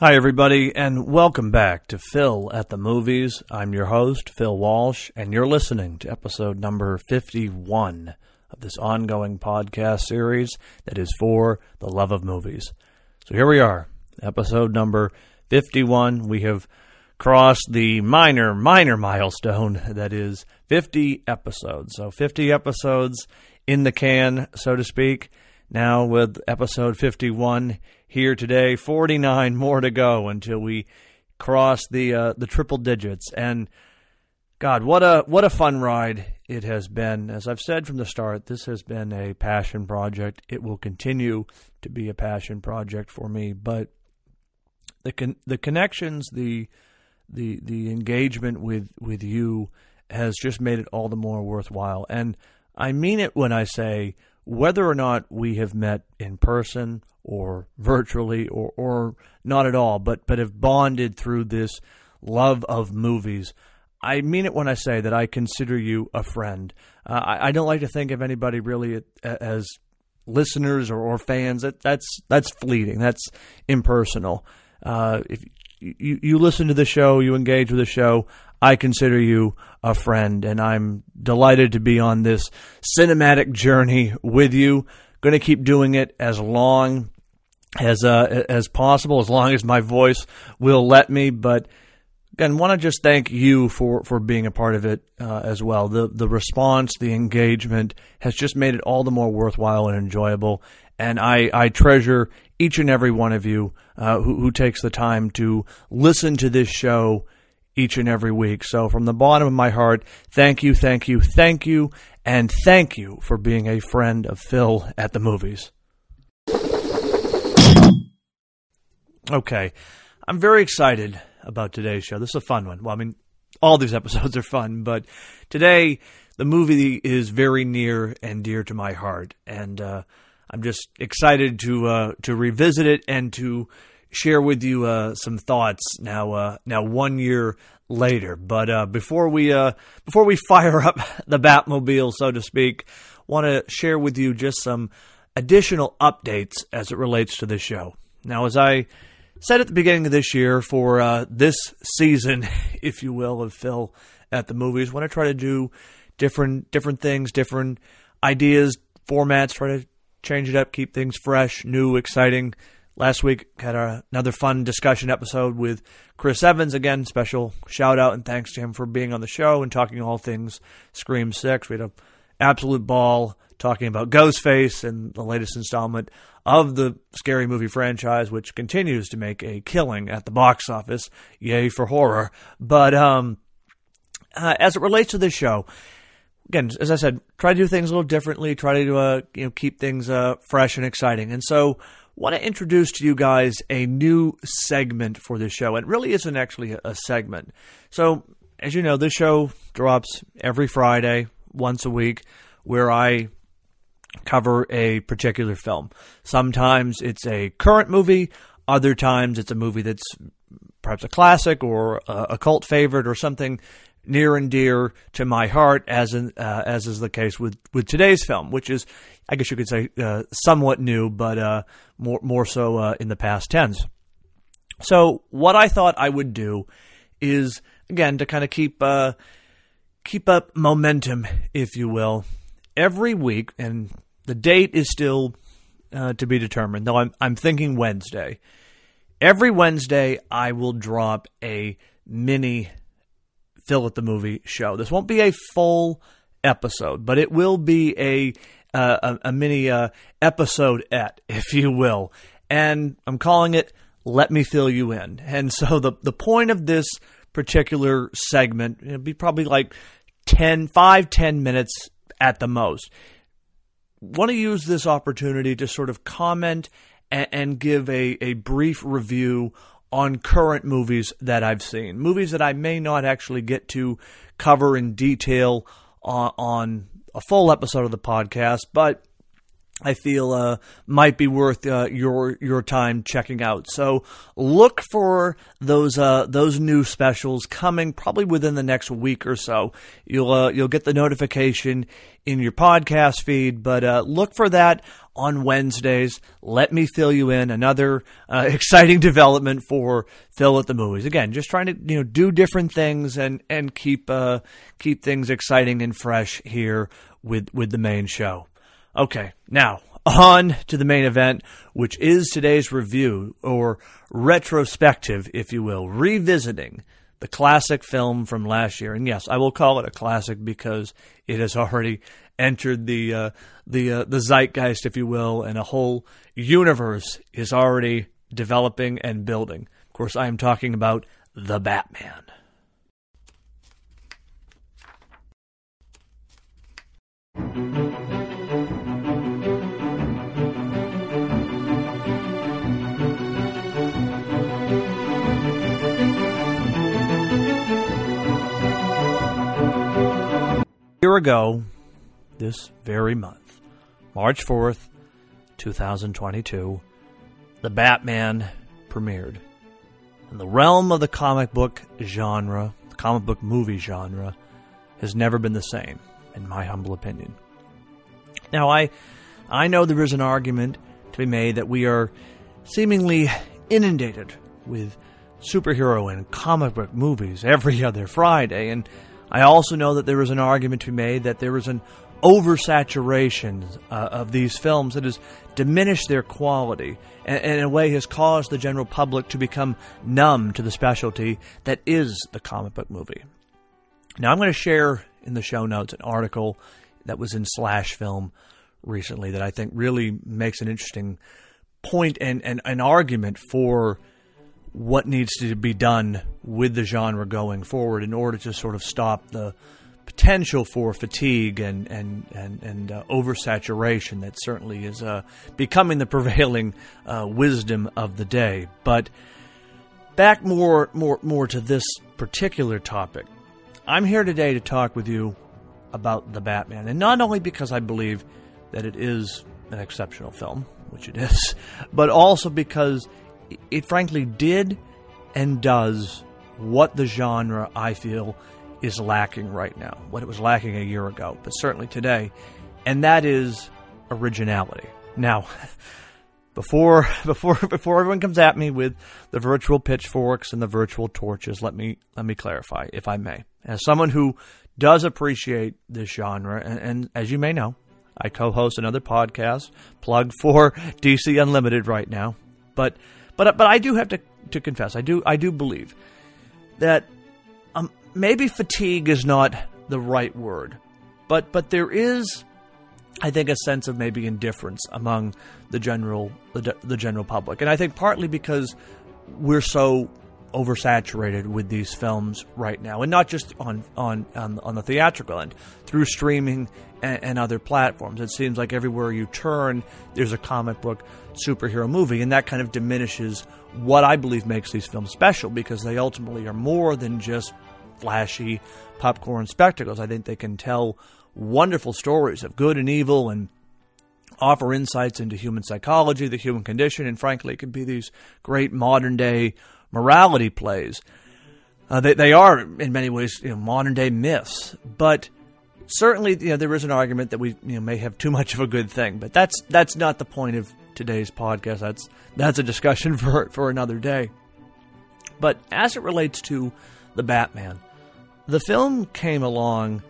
Hi, everybody, and welcome back to Phil at the Movies. I'm your host, Phil Walsh, and you're listening to episode number 51 of this ongoing podcast series that is for the love of movies. So here we are, episode number 51. We have crossed the minor, minor milestone that is 50 episodes. So 50 episodes in the can, so to speak. Now with episode 51 here today, 49 more to go until we cross the uh, the triple digits. And God, what a what a fun ride it has been. As I've said from the start, this has been a passion project. It will continue to be a passion project for me. But the con- the connections, the the the engagement with with you has just made it all the more worthwhile. And I mean it when I say whether or not we have met in person or virtually or, or not at all, but, but have bonded through this love of movies. I mean it when I say that I consider you a friend. Uh, I, I, don't like to think of anybody really as listeners or, or fans. That, that's that's fleeting. That's impersonal. Uh, if you, you listen to the show, you engage with the show. I consider you a friend, and I'm delighted to be on this cinematic journey with you. Going to keep doing it as long as uh, as possible, as long as my voice will let me. But again, want to just thank you for, for being a part of it uh, as well. The the response, the engagement has just made it all the more worthwhile and enjoyable. And I, I treasure each and every one of you uh, who, who takes the time to listen to this show each and every week. So, from the bottom of my heart, thank you, thank you, thank you, and thank you for being a friend of Phil at the movies. Okay, I'm very excited about today's show. This is a fun one. Well, I mean, all these episodes are fun, but today the movie is very near and dear to my heart, and uh, I'm just excited to uh, to revisit it and to share with you uh, some thoughts now. Uh, now, one year later, but uh, before we uh, before we fire up the Batmobile, so to speak, want to share with you just some additional updates as it relates to the show. Now, as I said at the beginning of this year, for uh, this season, if you will, of Phil at the movies, want to try to do different different things, different ideas, formats, try to change it up, keep things fresh, new, exciting Last week had a, another fun discussion episode with Chris Evans. Again, special shout out and thanks to him for being on the show and talking all things Scream Six. We had an absolute ball talking about Ghostface and the latest installment of the scary movie franchise, which continues to make a killing at the box office. Yay for horror! But um, uh, as it relates to this show, again, as I said, try to do things a little differently. Try to uh, you know keep things uh, fresh and exciting. And so want to introduce to you guys a new segment for this show. It really isn't actually a segment. So, as you know, this show drops every Friday, once a week, where I cover a particular film. Sometimes it's a current movie, other times it's a movie that's perhaps a classic or a, cult favorite or something near and dear to my heart, as in, uh, as is the case with with today's film, which is, I guess you could say, uh, somewhat new, but uh, more more so uh, in the past tense. So what I thought I would do is again to kind of keep uh, keep up momentum, if you will, every week, and the date is still uh, to be determined. Though I'm I'm thinking Wednesday. Every Wednesday, I will drop a mini Phil at the Movie show. This won't be a full episode, but it will be a uh, a, a, mini uh, episode at, if you will. And I'm calling it "Let Me Fill You In." And so the the point of this particular segment it'll be probably like 10, 5, 10 minutes at the most. Want to use this opportunity to sort of comment and, and give a, a brief review on current movies that I've seen, movies that I may not actually get to cover in detail on, on a full episode of the podcast, but I feel uh, might be worth uh, your your time checking out. So look for those uh, those new specials coming probably within the next week or so. You'll uh, you'll get the notification in your podcast feed, but uh, look for that on Wednesdays. Let me fill you in another uh, exciting development for Phil at the movies. Again, just trying to you know do different things and and keep keep things exciting and fresh here with with the main show. Okay, now on to the main event, which is today's review or retrospective, if you will, revisiting the classic film from last year. And yes, I will call it a classic because it has already entered the uh, the uh, the zeitgeist, if you will, and a whole universe is already developing and building. Of course, I am talking about the Batman. Year ago, this very month, March 4th, 2022, The Batman premiered. In the realm of the comic book genre, the comic book movie genre, has never been the same, in my humble opinion. Now, I, I know there is an argument to be made that we are seemingly inundated with superhero and comic book movies every other Friday, and I also know that there is an argument to be made that there is an oversaturation uh, of these films that has diminished their quality and, and, in a way has caused the general public to become numb to the specialty that is the comic book movie. Now, I'm going to share in the show notes an article that was in Slash Film recently that I think really makes an interesting point and, and an argument for what needs to be done with the genre going forward in order to sort of stop the potential for fatigue and and and, and uh, oversaturation that certainly is uh, becoming the prevailing uh, wisdom of the day. But back more more more to this particular topic. I'm here today to talk with you about the Batman, and not only because I believe that it is an exceptional film, which it is, but also because it frankly did and does what the genre I feel is lacking right now, what it was lacking a year ago, but certainly today, and that is originality. Now, before before before everyone comes at me with the virtual pitchforks and the virtual torches, let me let me clarify, if I may. As someone who does appreciate this genre, and, and as you may know, I co-host another podcast, plug for DC Unlimited right now, but but but I do have to to confess, I do I do believe that um, maybe fatigue is not the right word, but but there is, I think, a sense of maybe indifference among the general the, the general public, and I think partly because we're so oversaturated with these films right now, and not just on on on, on the theatrical end, through streaming and, and, other platforms. It seems like everywhere you turn, there's a comic book superhero movie, and that kind of diminishes what I believe makes these films special because they ultimately are more than just flashy popcorn spectacles. I think they can tell wonderful stories of good and evil and offer insights into human psychology, the human condition, and frankly, it can be these great modern day morality plays. Uh, they, they are, in many ways, you know, modern day myths, but certainly, you know, there is an argument that we you know, may have too much of a good thing, but that's that's not the point of today's podcast. That's that's a discussion for for another day. But as it relates to the Batman, the film came along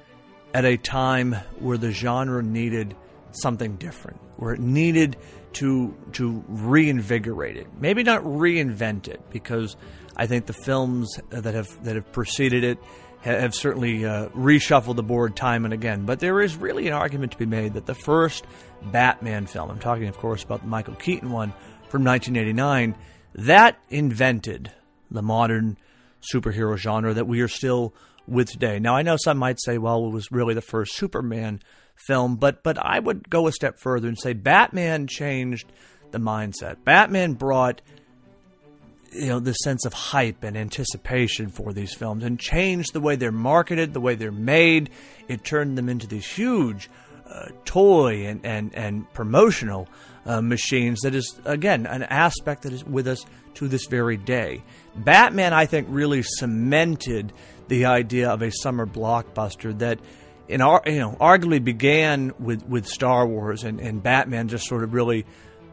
at a time where the genre needed something different, where it needed to to reinvigorate it. Maybe not reinvent it, because I think the films that have that have preceded it have certainly uh, reshuffled the board time and again. But there is really an argument to be made that the first Batman film, I'm talking, of course, about the Michael Keaton one from 1989, that invented the modern superhero genre that we are still with today. Now, I know some might say, well, it was really the first Superman film, but but I would go a step further and say Batman changed the mindset. Batman brought you know the sense of hype and anticipation for these films and changed the way they're marketed, the way they're made. It turned them into these huge uh, toy and, and, and promotional uh, machines that is, again, an aspect that is with us to this very day. Batman, I think, really cemented the idea of a summer blockbuster that in our, you know, arguably began with, with Star Wars and, and Batman just sort of really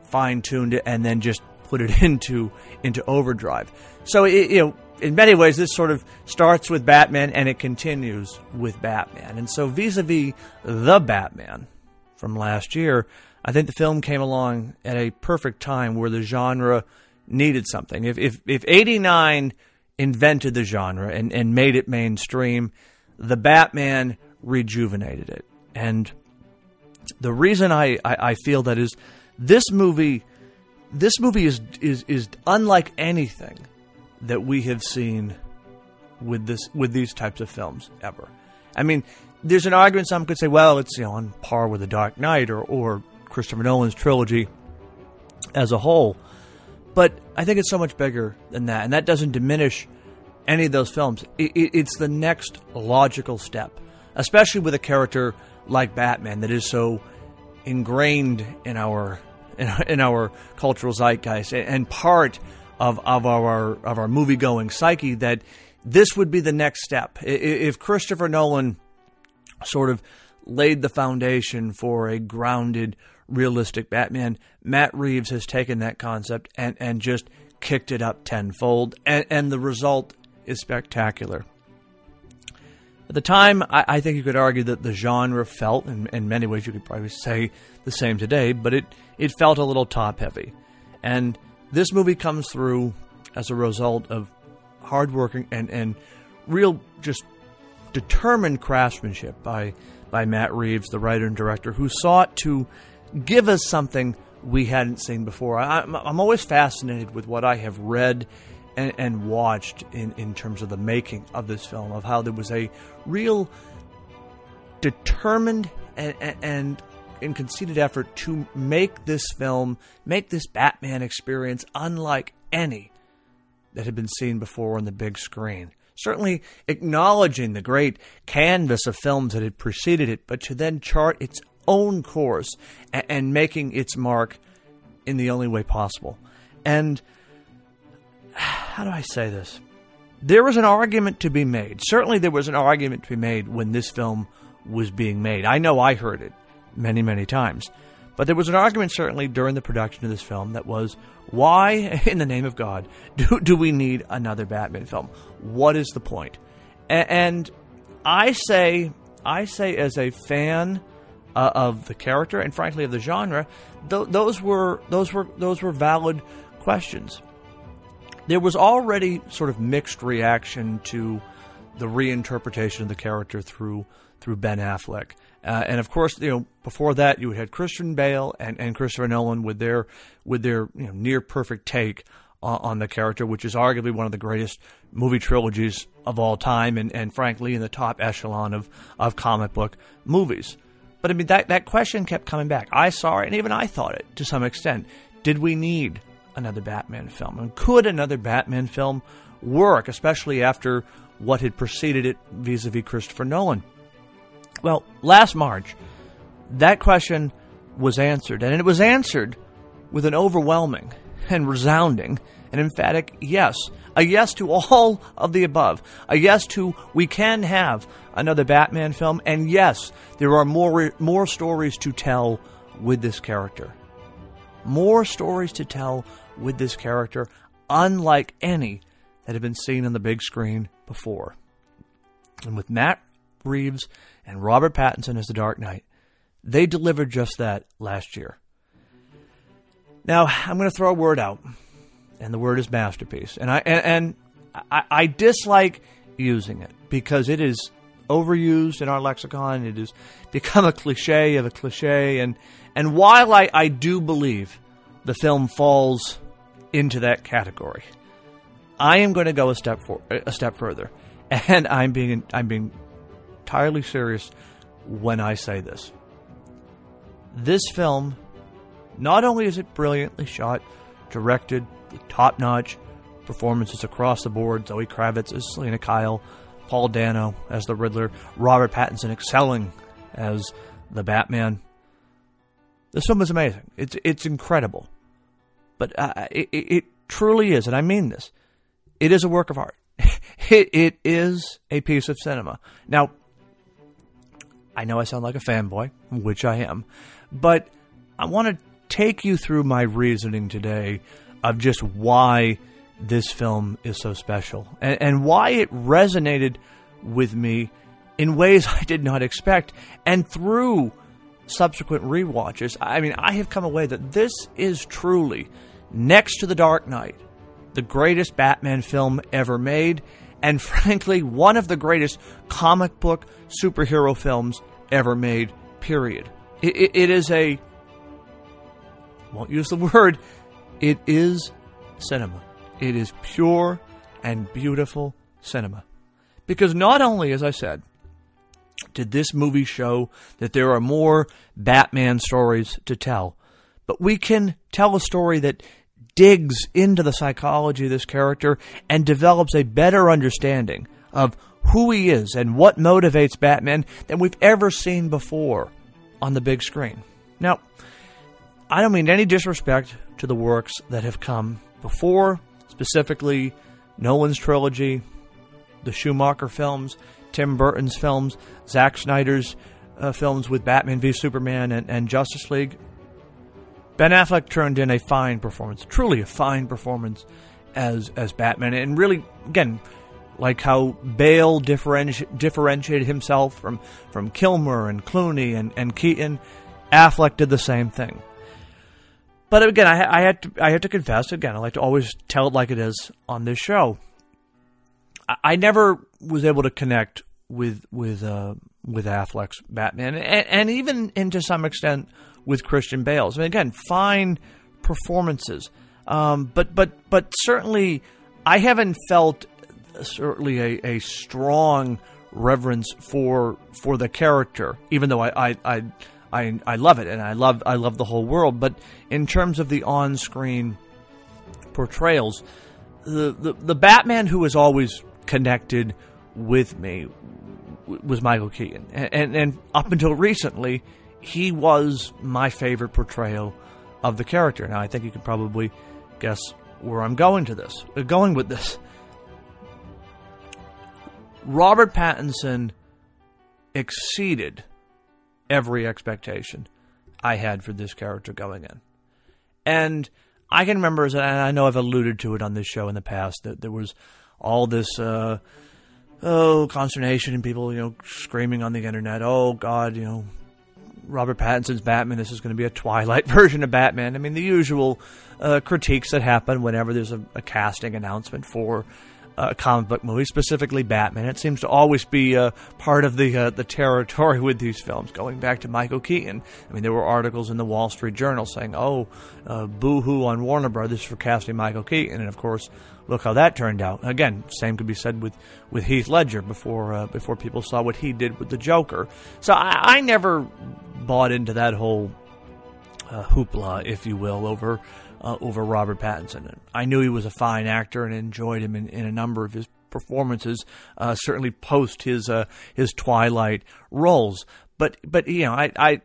fine tuned it and then just put it into into overdrive. So it, you know, in many ways, this sort of starts with Batman and it continues with Batman. And so vis-a-vis the Batman from last year, I think the film came along at a perfect time where the genre needed something. If if if 89 invented the genre and, and made it mainstream, the Batman rejuvenated it. And the reason I, I, I feel that is this movie this movie is is is unlike anything that we have seen with this with these types of films ever. I mean, there's an argument some could say, well, it's you know on par with The Dark Knight or or Christopher Nolan's trilogy as a whole. But I think it's so much bigger than that, and that doesn't diminish any of those films. It, it, it's the next logical step, especially with a character like Batman that is so ingrained in our in, our cultural zeitgeist and part of, of our of our movie going psyche that this would be the next step. If Christopher Nolan sort of laid the foundation for a grounded, realistic Batman, Matt Reeves has taken that concept and, and just kicked it up tenfold, and, and the result is spectacular. At the time, I, I, think you could argue that the genre felt, in, in many ways, you could probably say the same today, but it, it felt a little top heavy. And this movie comes through as a result of hard working and, and real just determined craftsmanship by by Matt Reeves, the writer and director, who sought to give us something we hadn't seen before. I, am always fascinated with what I have read and, and watched in, in terms of the making of this film, of how there was a real determined and, and, and conceited effort to make this film, make this Batman experience unlike any that had been seen before on the big screen. Certainly acknowledging the great canvas of films that had preceded it, but to then chart its own course and, and making its mark in the only way possible. And how do I say this? There was an argument to be made. Certainly, there was an argument to be made when this film was being made. I know I heard it many, many times. But there was an argument, certainly, during the production of this film that was why, in the name of God, do, do we need another Batman film? What is the point? And, and I say, I say, as a fan uh, of the character and frankly of the genre, th- those were those were those were valid questions there was already sort of mixed reaction to the reinterpretation of the character through through Ben Affleck. Uh, and of course, you know, before that, you had Christian Bale and, and Christopher Nolan with their with their you know, near perfect take on, on, the character, which is arguably one of the greatest movie trilogies of all time, and, and frankly, in the top echelon of, of comic book movies. But I mean, that, that question kept coming back. I saw it, and even I thought it to some extent. Did we need another Batman film? And could another Batman film work, especially after what had preceded it vis a vis Christopher Nolan? Well, last March, that question was answered, and it was answered with an overwhelming and resounding and emphatic yes. A yes to all of the above. A yes to we can have another Batman film, and yes, there are more more stories to tell with this character. More stories to tell with this character, unlike any that had been seen on the big screen before. And with Matt Reeves and Robert Pattinson as the Dark Knight, they delivered just that last year. Now, I'm going to throw a word out, and the word is masterpiece. And I and, and I, I dislike using it because it is overused in our lexicon. It has become a cliche of a cliche. And, and while I, I do believe the film falls into that category. I am going to go a step for, a step further, and I'm being I'm being entirely serious when I say this. This film, not only is it brilliantly shot, directed, top notch performances across the board. Zoe Kravitz as Selina Kyle, Paul Dano as the Riddler, Robert Pattinson excelling as the Batman. This film is amazing. It's it's incredible, but uh, it, it truly is, and I mean this. It is a work of art. it it is a piece of cinema. Now, I know I sound like a fanboy, which I am, but I want to take you through my reasoning today of just why this film is so special and, and why it resonated with me in ways I did not expect. And through subsequent re-watches, I mean, I have come away that this is truly, next to The Dark Knight, the greatest Batman film ever made, and frankly, one of the greatest comic book superhero films ever made, period. it, it, is a, won't use the word, it is cinema. It is pure and beautiful cinema. Because not only, as I said, did this movie show that there are more Batman stories to tell, but we can tell a story that digs into the psychology of this character and develops a better understanding of who he is and what motivates Batman than we've ever seen before on the big screen. Now, I don't mean any disrespect to the works that have come before, specifically Nolan's trilogy, the Schumacher films, Tim Burton's films, Zack Snyder's uh, films with Batman v Superman and, and Justice League. Ben Affleck turned in a fine performance, truly a fine performance as as Batman, and really, again, like how Bale differenti- differentiated himself from from Kilmer and Clooney and, and Keaton, Affleck did the same thing. But again, I, I had to I had to confess again. I like to always tell it like it is on this show. I, I never was able to connect with with uh, with Affleck's Batman, and, and even and to some extent with Christian Bale's. I mean, again, fine performances, um, but but but certainly I haven't felt certainly a, a strong reverence for for the character, even though I, I, I I I love it and I love I love the whole world. But in terms of the on screen portrayals, the, the the Batman who was always connected with me was Michael Keaton, and, and, and up until recently, he was my favorite portrayal of the character. Now I think you can probably guess where I'm going to this, uh, going with this. Robert Pattinson exceeded every expectation I had for this character going in. And I can remember, and I know I've alluded to it on this show in the past, that there was all this, uh, oh, consternation and people, you know, screaming on the internet, oh, God, you know, Robert Pattinson's Batman, this is going to be a Twilight version of Batman. I mean, the usual uh, critiques that happen whenever there's a, a casting announcement for uh, comic book movie, specifically Batman. It seems to always be uh, part of the uh, the territory with these films, going back to Michael Keaton. I mean, there were articles in the Wall Street Journal saying, "Oh, uh, boo-hoo on Warner Brothers for casting Michael Keaton," and of course, look how that turned out. Again, same could be said with, with Heath Ledger before uh, before people saw what he did with the Joker. So I, I never bought into that whole uh, hoopla, if you will, over uh, over Robert Pattinson. I knew he was a fine actor and enjoyed him in, in a number of his performances, uh, certainly post his uh, his Twilight roles. But but you know, I, I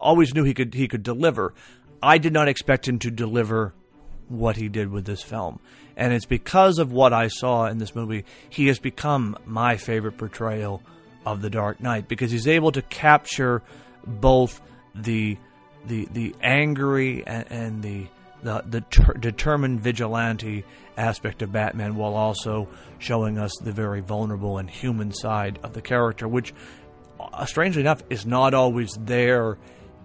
always knew he could he could deliver. I did not expect him to deliver what he did with this film. And it's because of what I saw in this movie, he has become my favorite portrayal of the Dark Knight because he's able to capture both the the the angry and, and the the, the ter- determined vigilante aspect of Batman while also showing us the very vulnerable and human side of the character, which, uh, strangely enough, is not always there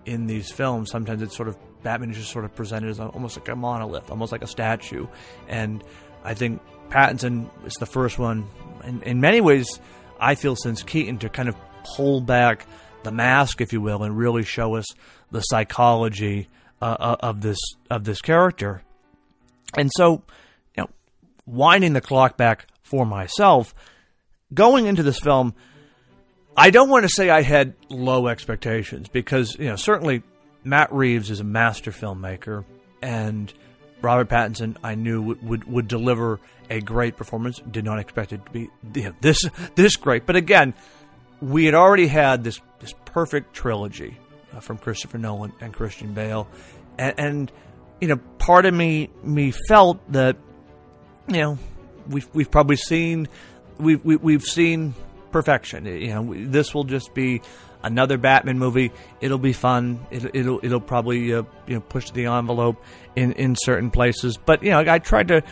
in these films. Sometimes it's sort of Batman is just sort of presented as almost like a monolith, almost like a statue. And I think Pattinson is the first one, in, in many ways, I feel since Keaton to kind of pull back the mask, if you will, and really show us the psychology uh, uh, of this of this character. And so, you know, winding the clock back for myself, going into this film, I don't want to say I had low expectations because you know certainly Matt Reeves is a master filmmaker, and Robert Pattinson I knew would would, would deliver a great performance. Did not expect it to be you know, this this great, but again, we had already had this this perfect trilogy from Christopher Nolan and Christian Bale, and, and you know, part of me me felt that you know we've we've probably seen we've we, have we have seen perfection. You know, this will just be another Batman movie. It'll be fun. It'll it'll, it'll probably uh, you know push the envelope in in certain places. But you know, I tried to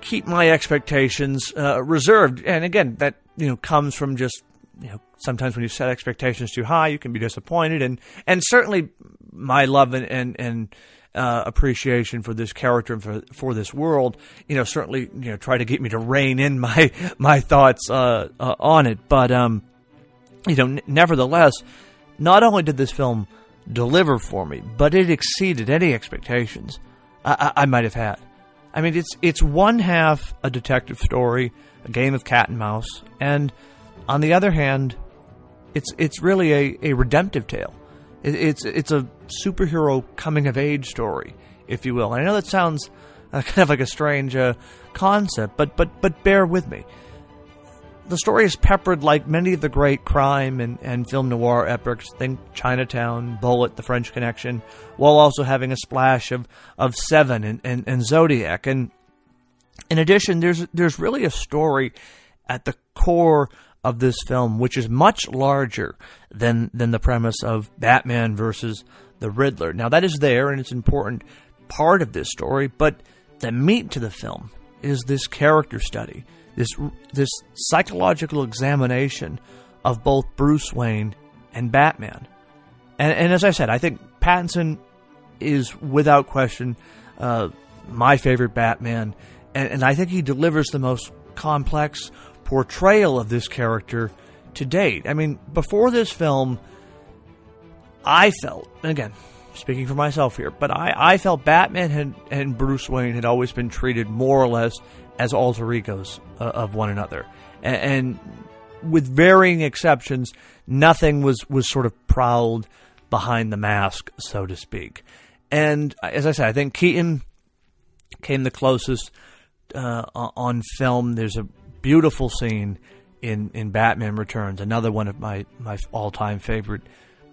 keep my expectations uh, reserved. And again, that you know comes from just you know sometimes when you set expectations too high, you can be disappointed. And and certainly my love and and, and uh, appreciation for this character and for for this world, you know, certainly you know try to get me to rein in my my thoughts uh, uh, on it. But um, you know, n- nevertheless, not only did this film deliver for me, but it exceeded any expectations I, I, I might have had. I mean, it's it's one half a detective story, a game of cat and mouse, and on the other hand, it's it's really a, a redemptive tale. It, it's it's a superhero coming of age story, if you will. And I know that sounds uh, kind of like a strange uh, concept, but but but bear with me the story is peppered like many of the great crime and, and film noir epics. Think Chinatown, Bullitt, The French Connection, while also having a splash of, of Seven and, and, and Zodiac. And in addition, there's there's really a story at the core of this film, which is much larger than than the premise of Batman versus the Riddler. Now that is there and it's an important part of this story, but the meat to the film is this character study this this psychological examination of both Bruce Wayne and Batman. And, and as I said, I think Pattinson is without question uh, my favorite Batman, and, and I think he delivers the most complex portrayal of this character to date. I mean, before this film, I felt, again, speaking for myself here, but I, I felt Batman had, and Bruce Wayne had always been treated more or less as alter egos uh, of one another. And, and, with varying exceptions, nothing was, was sort of prowled behind the mask, so to speak. And as I said, I think Keaton came the closest uh, on film. There's a beautiful scene in, in Batman Returns, another one of my, my all time favorite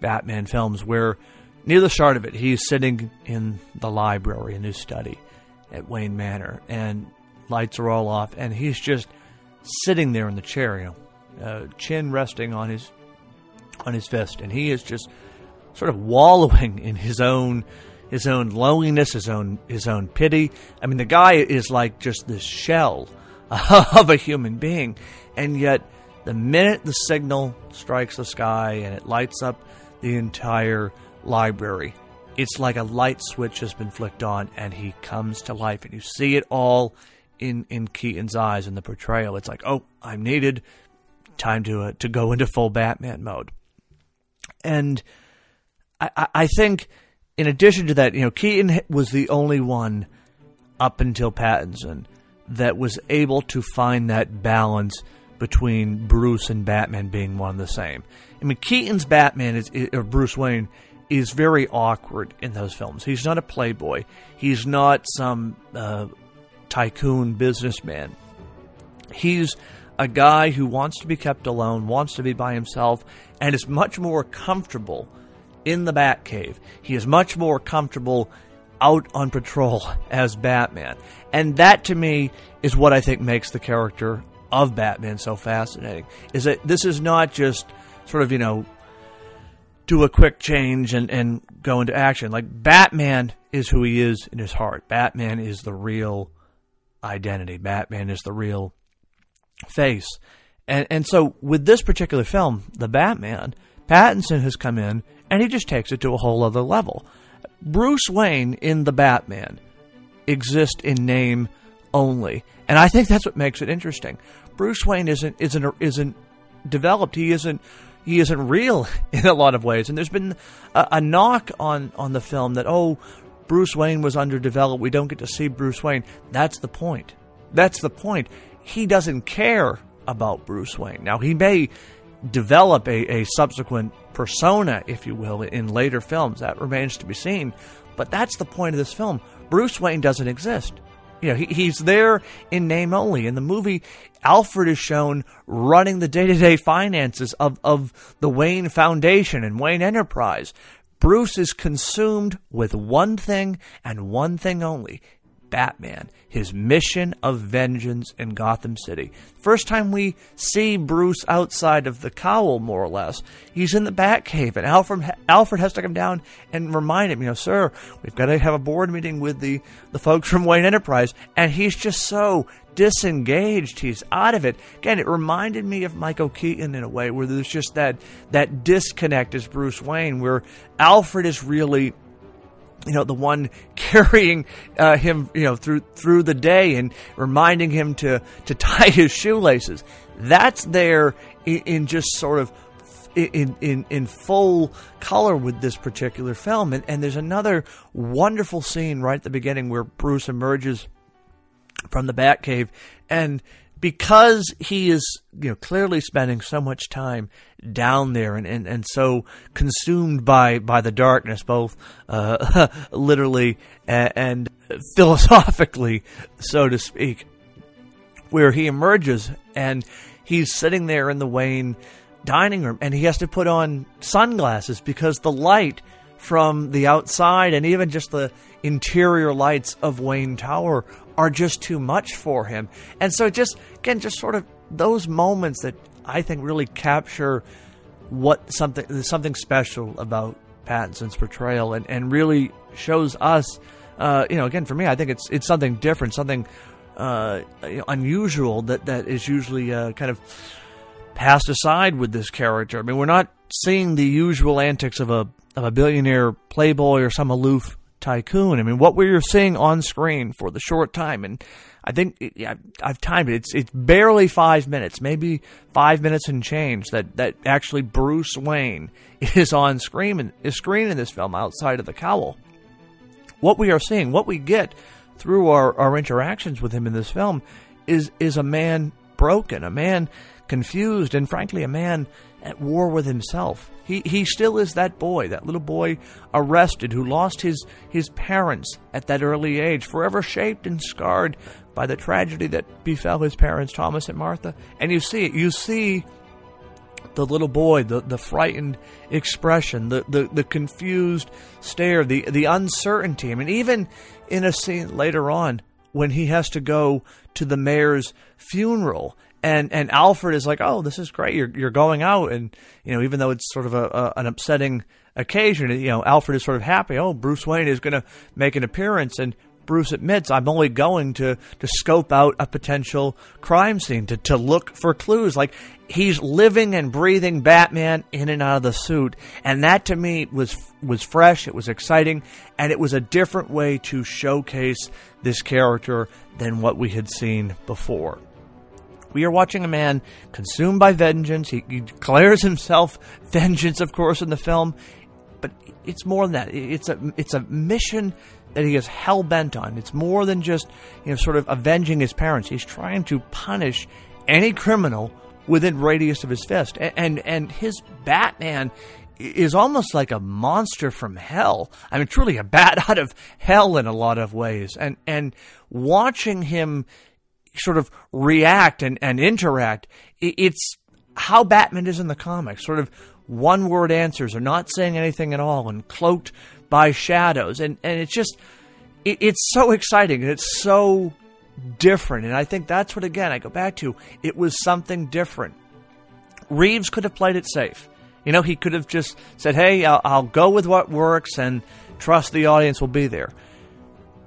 Batman films, where near the start of it, he's sitting in the library in his study at Wayne Manor, and lights are all off, and he's just sitting there in the chair, you know, uh, chin resting on his on his fist, and he is just sort of wallowing in his own his own loneliness, his own his own pity. I mean, the guy is like just this shell of a human being, and yet the minute the signal strikes the sky and it lights up the entire library, it's like a light switch has been flicked on, and he comes to life, and you see it all in in Keaton's eyes in the portrayal. It's like, oh, I'm needed. Time to uh, to go into full Batman mode. And I, I think, in addition to that, you know, Keaton was the only one up until Pattinson that was able to find that balance between Bruce and Batman being one and the same. I mean, Keaton's Batman is, or Bruce Wayne is very awkward in those films. He's not a playboy. He's not some uh, tycoon businessman. He's a guy who wants to be kept alone, wants to be by himself, and is much more comfortable in the Batcave. He is much more comfortable out on patrol as Batman. And that to me is what I think makes the character of Batman so fascinating. Is that this is not just sort of, you know, do a quick change and, and go into action. Like Batman is who he is in his heart. Batman is the real identity. Batman is the real face. And and so with this particular film, The Batman, Pattinson has come in and he just takes it to a whole other level. Bruce Wayne in The Batman exists in name only. And I think that's what makes it interesting. Bruce Wayne isn't isn't isn't developed. He isn't he isn't real in a lot of ways. And there's been a, a knock on on the film that oh Bruce Wayne was underdeveloped. We don't get to see Bruce Wayne. That's the point. That's the point. He doesn't care about Bruce Wayne. Now, he may develop a, a subsequent persona, if you will, in later films. That remains to be seen. But that's the point of this film. Bruce Wayne doesn't exist. You know, he, he's there in name only. In the movie, Alfred is shown running the day to day finances of, of the Wayne Foundation and Wayne Enterprise. Bruce is consumed with one thing and one thing only Batman, his mission of vengeance in Gotham City. First time we see Bruce outside of the cowl, more or less, he's in the Batcave, and Alfred Alfred has to come down and remind him, you know, sir, we've got to have a board meeting with the the folks from Wayne Enterprise, and he's just so disengaged. He's out of it. Again, it reminded me of Michael Keaton in a way, where there's just that that disconnect as Bruce Wayne, where Alfred is really you know the one carrying uh, him you know through through the day and reminding him to to tie his shoelaces. That's there in, in just sort of in, in in full color with this particular film. And, and there's another wonderful scene right at the beginning where Bruce emerges from the Batcave and because he is you know clearly spending so much time down there and, and, and so consumed by by the darkness both uh, literally and, and philosophically so to speak where he emerges and he's sitting there in the Wayne dining room and he has to put on sunglasses because the light from the outside and even just the interior lights of Wayne Tower are just too much for him. And so just again just sort of those moments that I think really capture what something something special about Pattinson's portrayal and, and really shows us uh, you know again for me I think it's it's something different something uh, unusual that that is usually uh, kind of passed aside with this character. I mean we're not seeing the usual antics of a of a billionaire playboy or some aloof tycoon. I mean, what we're seeing on screen for the short time, and I think yeah, I've timed it. It's it's barely five minutes, maybe five minutes and change that that actually Bruce Wayne is on screen and is screen in this film outside of the cowl. What we are seeing, what we get through our, our interactions with him in this film, is is a man broken, a man confused, and frankly, a man at war with himself. He, he still is that boy, that little boy arrested who lost his, his parents at that early age, forever shaped and scarred by the tragedy that befell his parents, Thomas and Martha. And you see it. You see the little boy, the, the frightened expression, the, the, the confused stare, the, the uncertainty. I mean, even in a scene later on when he has to go to the mayor's funeral and and Alfred is like, "Oh, this is great. You're you're going out." And you know, even though it's sort of a, a an upsetting occasion, you know, Alfred is sort of happy. Oh, Bruce Wayne is going to make an appearance, and Bruce admits, "I'm only going to to scope out a potential crime scene to to look for clues." Like he's living and breathing Batman in and out of the suit, and that to me was was fresh. It was exciting, and it was a different way to showcase this character than what we had seen before. We are watching a man consumed by vengeance. He, he declares himself vengeance, of course, in the film, but it's more than that. It's a it's a mission that he is hell bent on. It's more than just you know sort of avenging his parents. He's trying to punish any criminal within radius of his fist, and and, and his Batman is almost like a monster from hell. I mean, truly a bat out of hell in a lot of ways. And and watching him sort of react and, and interact. It's how Batman is in the comics, sort of one word answers or not saying anything at all and cloaked by shadows. And, and it's just, it, it's so exciting and it's so different. And I think that's what, again, I go back to. It was something different. Reeves could have played it safe. You know, he could have just said, hey, I'll, I'll go with what works and trust the audience will be there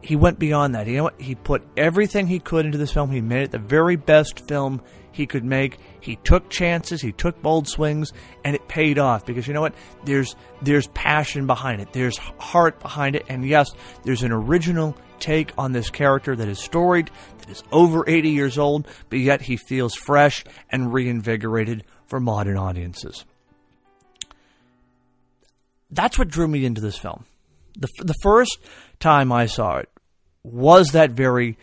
he went beyond that. You know what? He put everything he could into this film. He made it the very best film he could make. He took chances, he took bold swings, and it paid off because you know what? There's there's passion behind it. There's heart behind it, and yes, there's an original take on this character that is storied, that is over 80 years old, but yet he feels fresh and reinvigorated for modern audiences. That's what drew me into this film. The, the first time I saw it was that very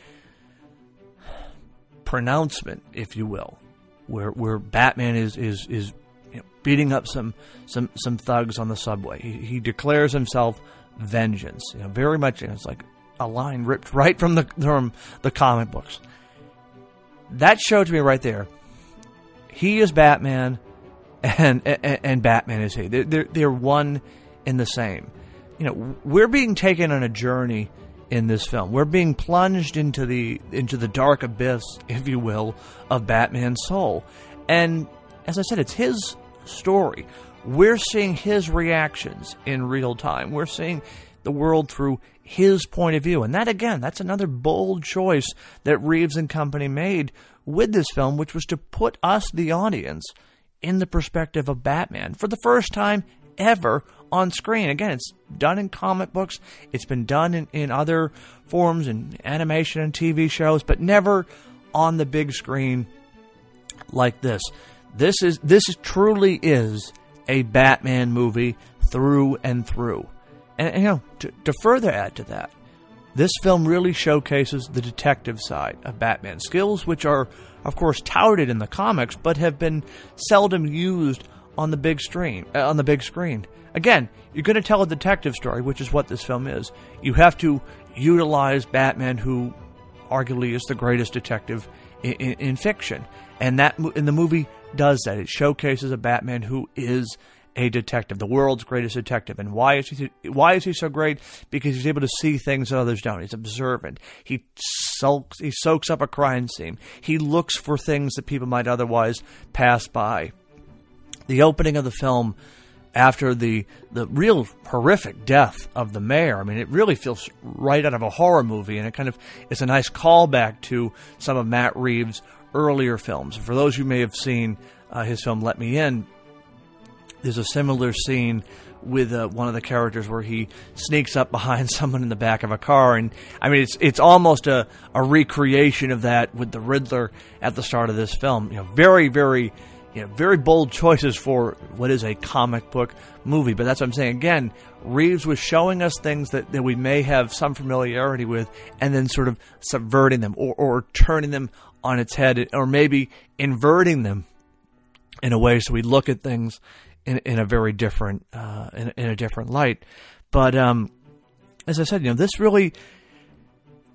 pronouncement, if you will, where where Batman is is is you know, beating up some some some thugs on the subway. He, he declares himself vengeance. You know, very much. It's like a line ripped right from the from the comic books. That showed to me right there. He is Batman, and and, and Batman is he. They're, they're they're one in the same. You know, we're being taken on a journey in this film. We're being plunged into the into the dark abyss, if you will, of Batman's soul. And as I said, it's his story. We're seeing his reactions in real time. We're seeing the world through his point of view. And that, again, that's another bold choice that Reeves and company made with this film, which was to put us, the audience, in the perspective of Batman for the first time ever on screen. Again, it's done in comic books, it's been done in, in other forms, and animation and TV shows, but never on the big screen like this. This is this truly is a Batman movie through and through. And, and you know, to, to further add to that, this film really showcases the detective side of Batman skills, which are, of course, touted in the comics, but have been seldom used on the big screen. Uh, on the big screen, again, you're going to tell a detective story, which is what this film is. You have to utilize Batman, who arguably is the greatest detective in, in, in fiction, and that in the movie does that. It showcases a Batman who is a detective, the world's greatest detective. And why is he why is he so great? Because he's able to see things that others don't. He's observant. He sulks, he soaks up a crime scene. He looks for things that people might otherwise pass by. The opening of the film after the the real horrific death of the mayor. I mean, it really feels right out of a horror movie, and it kind of is a nice callback to some of Matt Reeves' earlier films. For those who may have seen uh, his film Let Me In, there's a similar scene with uh, one of the characters where he sneaks up behind someone in the back of a car, and I mean it's it's almost a, a recreation of that with the Riddler at the start of this film. You know, very very you know, very bold choices for what is a comic book movie. But that's what I'm saying. Again, Reeves was showing us things that, that we may have some familiarity with and then sort of subverting them or, or turning them on its head or maybe inverting them in a way so we look at things in, in a very different uh, in, in, a different light. But um, as I said, you know, this really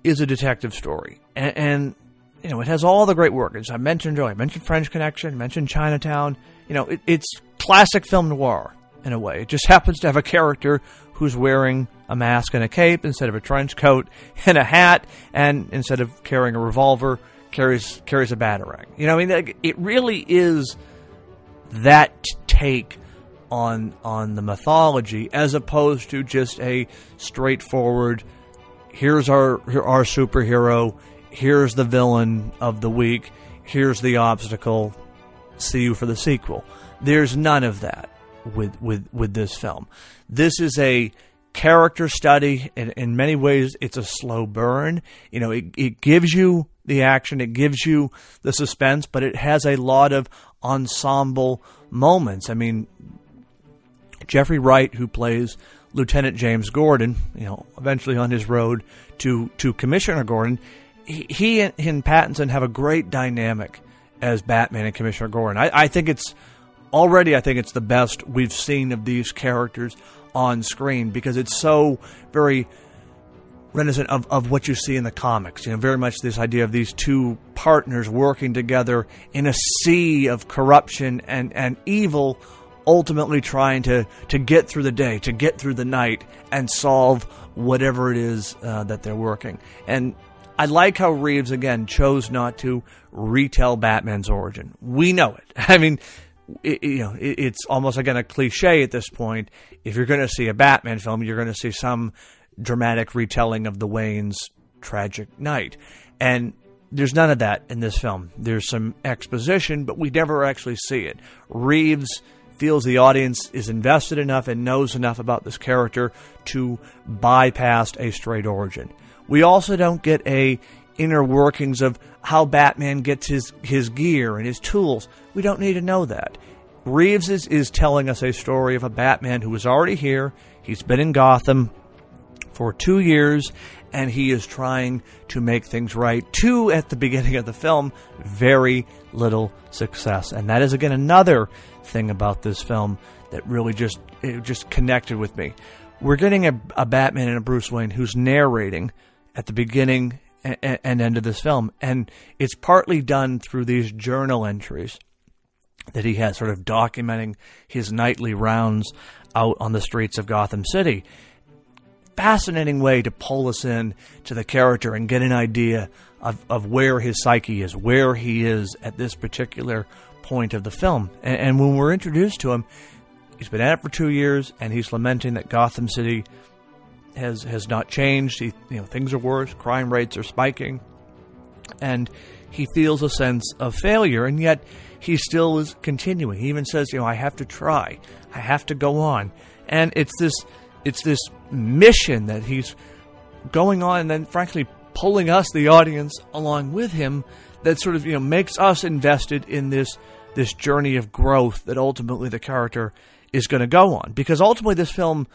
is a detective story, and, and you know, it has all the great work. As I mentioned earlier, I mentioned French Connection, mentioned Chinatown. You know, it, it's classic film noir in a way. It just happens to have a character who's wearing a mask and a cape instead of a trench coat and a hat, and instead of carrying a revolver, carries carries a batarang. You know, I mean, it really is that take on on the mythology as opposed to just a straightforward here's our our superhero here's the villain of the week here's the obstacle see you for the sequel. There's none of that with with with this film. This is a character study in, in many ways it's a slow burn. You know it, it gives you the action it gives you the suspense but it has a lot of ensemble moments. I mean Jeffrey Wright, who plays Lieutenant James Gordon, you know, eventually on his road to to Commissioner Gordon, he, he and Pattinson have a great dynamic as Batman and Commissioner Gordon. I, I think it's already I think it's the best we've seen of these characters on screen because it's so very reminiscent of, of what you see in the comics. You know, very much this idea of these two partners working together in a sea of corruption and, and evil ultimately trying to, to get through the day, to get through the night, and solve whatever it is uh, that they're working. And I like how Reeves, again, chose not to retell Batman's origin. We know it. I mean, it, you know, it, it's almost again a cliche at this point. If you're going to see a Batman film, you're going to see some dramatic retelling of the Wayne's tragic night. And there's none of that in this film. There's some exposition, but we never actually see it. Reeves feels the audience is invested enough and knows enough about this character to bypass a straight origin. We also don't get a inner workings of how Batman gets his, his gear and his tools. We don't need to know that. Reeves is, is telling us a story of a Batman who is already here. He's been in Gotham for two years and he is trying to make things right. Two at the beginning of the film, very little success. And that is again another thing about this film that really just just connected with me. We're getting a, a Batman and a Bruce Wayne who's narrating at the beginning and, end of this film, and it's partly done through these journal entries that he has, sort of documenting his nightly rounds out on the streets of Gotham City. Fascinating way to pull us in to the character and get an idea of, of where his psyche is, where he is at this particular point of the film. And, and when we're introduced to him, he's been at it for two years, and he's lamenting that Gotham City has has not changed. He, you know, things are worse. Crime rates are spiking, and he feels a sense of failure, and yet he still is continuing. He even says, "You know, I have to try. I have to go on." And it's this it's this mission that he's going on, and then frankly pulling us, the audience, along with him. That sort of you know makes us invested in this this journey of growth that ultimately the character is going to go on. Because ultimately, this film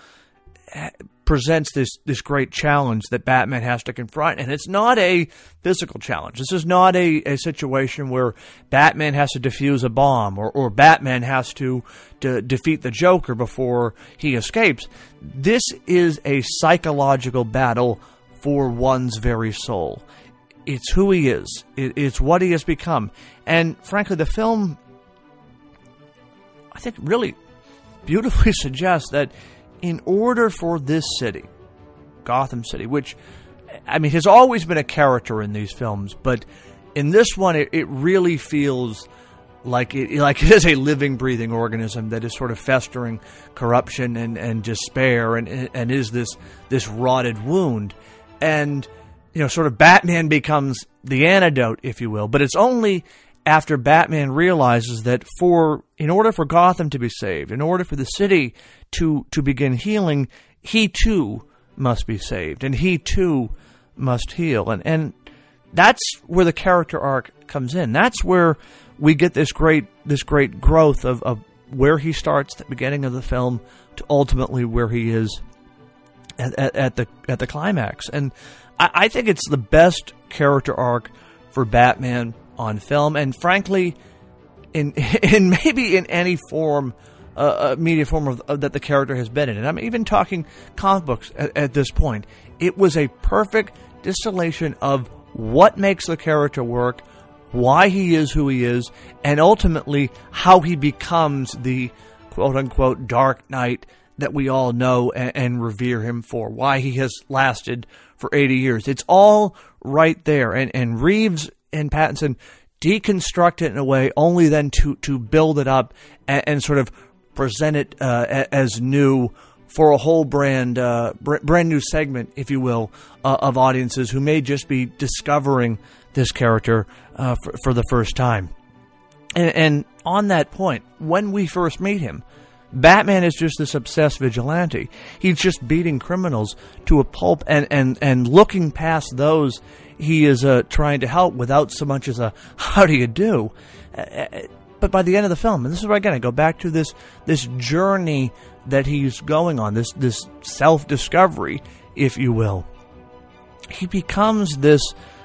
eh, presents this this great challenge that Batman has to confront, and it's not a physical challenge. This is not a, a situation where Batman has to defuse a bomb or, or Batman has to, to defeat the Joker before he escapes. This is a psychological battle for one's very soul. It's who he is. It, it's what he has become, and frankly, the film, I think, really beautifully suggests that in order for this city, Gotham City, which, I mean, has always been a character in these films, but in this one, it, it really feels like it like it is a living, breathing organism that is sort of festering corruption and, and despair, and and is this this rotted wound, and you know, sort of Batman becomes the antidote, if you will. But it's only after Batman realizes that for in order for Gotham to be saved, in order for the city to to begin healing, he too must be saved, and he too must heal, and and that's where the character arc comes in. That's where we get this great this great growth of, of where he starts the beginning of the film to ultimately where he is at, at, at the at the climax, and I, I think it's the best character arc for Batman on film, and frankly, in in maybe in any form uh, media form of, of, that the character has been in. And I'm even talking comic books at, at this point. It was a perfect distillation of what makes the character work, why he is who he is, and ultimately how he becomes the quote unquote dark knight that we all know and, and, revere him for, why he has lasted for 80 years. It's all right there. And, and Reeves and Pattinson deconstruct it in a way only then to, to build it up and, and sort of present it uh, as new for a whole brand uh, brand new segment, if you will, uh, of audiences who may just be discovering this character uh, for, for, the first time. And, and, on that point, when we first meet him, Batman is just this obsessed vigilante. He's just beating criminals to a pulp and, and, and looking past those he is uh, trying to help without so much as a how do you do. Uh, but by the end of the film, and this is where again I go back to this this journey that he's going on, this this self discovery, if you will. He becomes this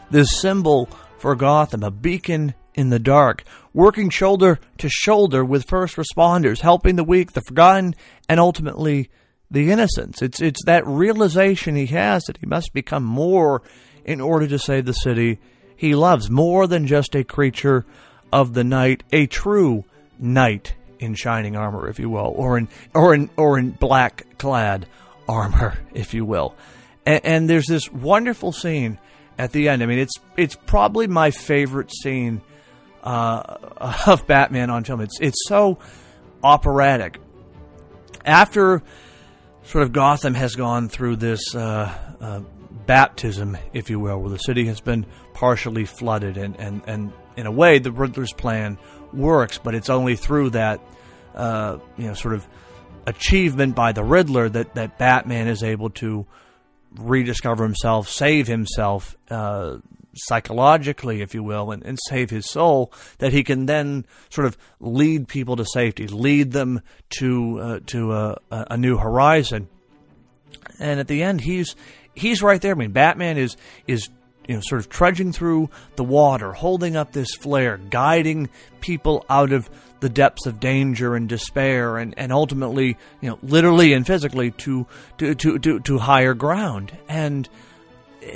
this symbol for Gotham, a beacon in the dark, working shoulder to shoulder with first responders, helping the weak, the forgotten, and ultimately the innocents. It's it's that realization he has that he must become more in order to save the city he loves, more than just a creature of the night, a true knight in shining armor, if you will, or in or in or in black clad armor, if you will. And, and, there's this wonderful scene at the end. I mean, it's it's probably my favorite scene uh, of Batman on film. It's it's so operatic. After sort of Gotham has gone through this uh, uh, baptism, if you will, where the city has been partially flooded and, and, and in a way, the Riddler's plan works, but it's only through that, uh, you know, sort of achievement by the Riddler that, that Batman is able to rediscover himself, save himself uh, psychologically, if you will, and, and save his soul, that he can then sort of lead people to safety, lead them to uh, to a, a new horizon. And at the end, he's he's right there. I mean, Batman is is you know, sort of trudging through the water, holding up this flare, guiding people out of the depths of danger and despair, and, and ultimately, you know, literally and physically to to, to, to, to higher ground. And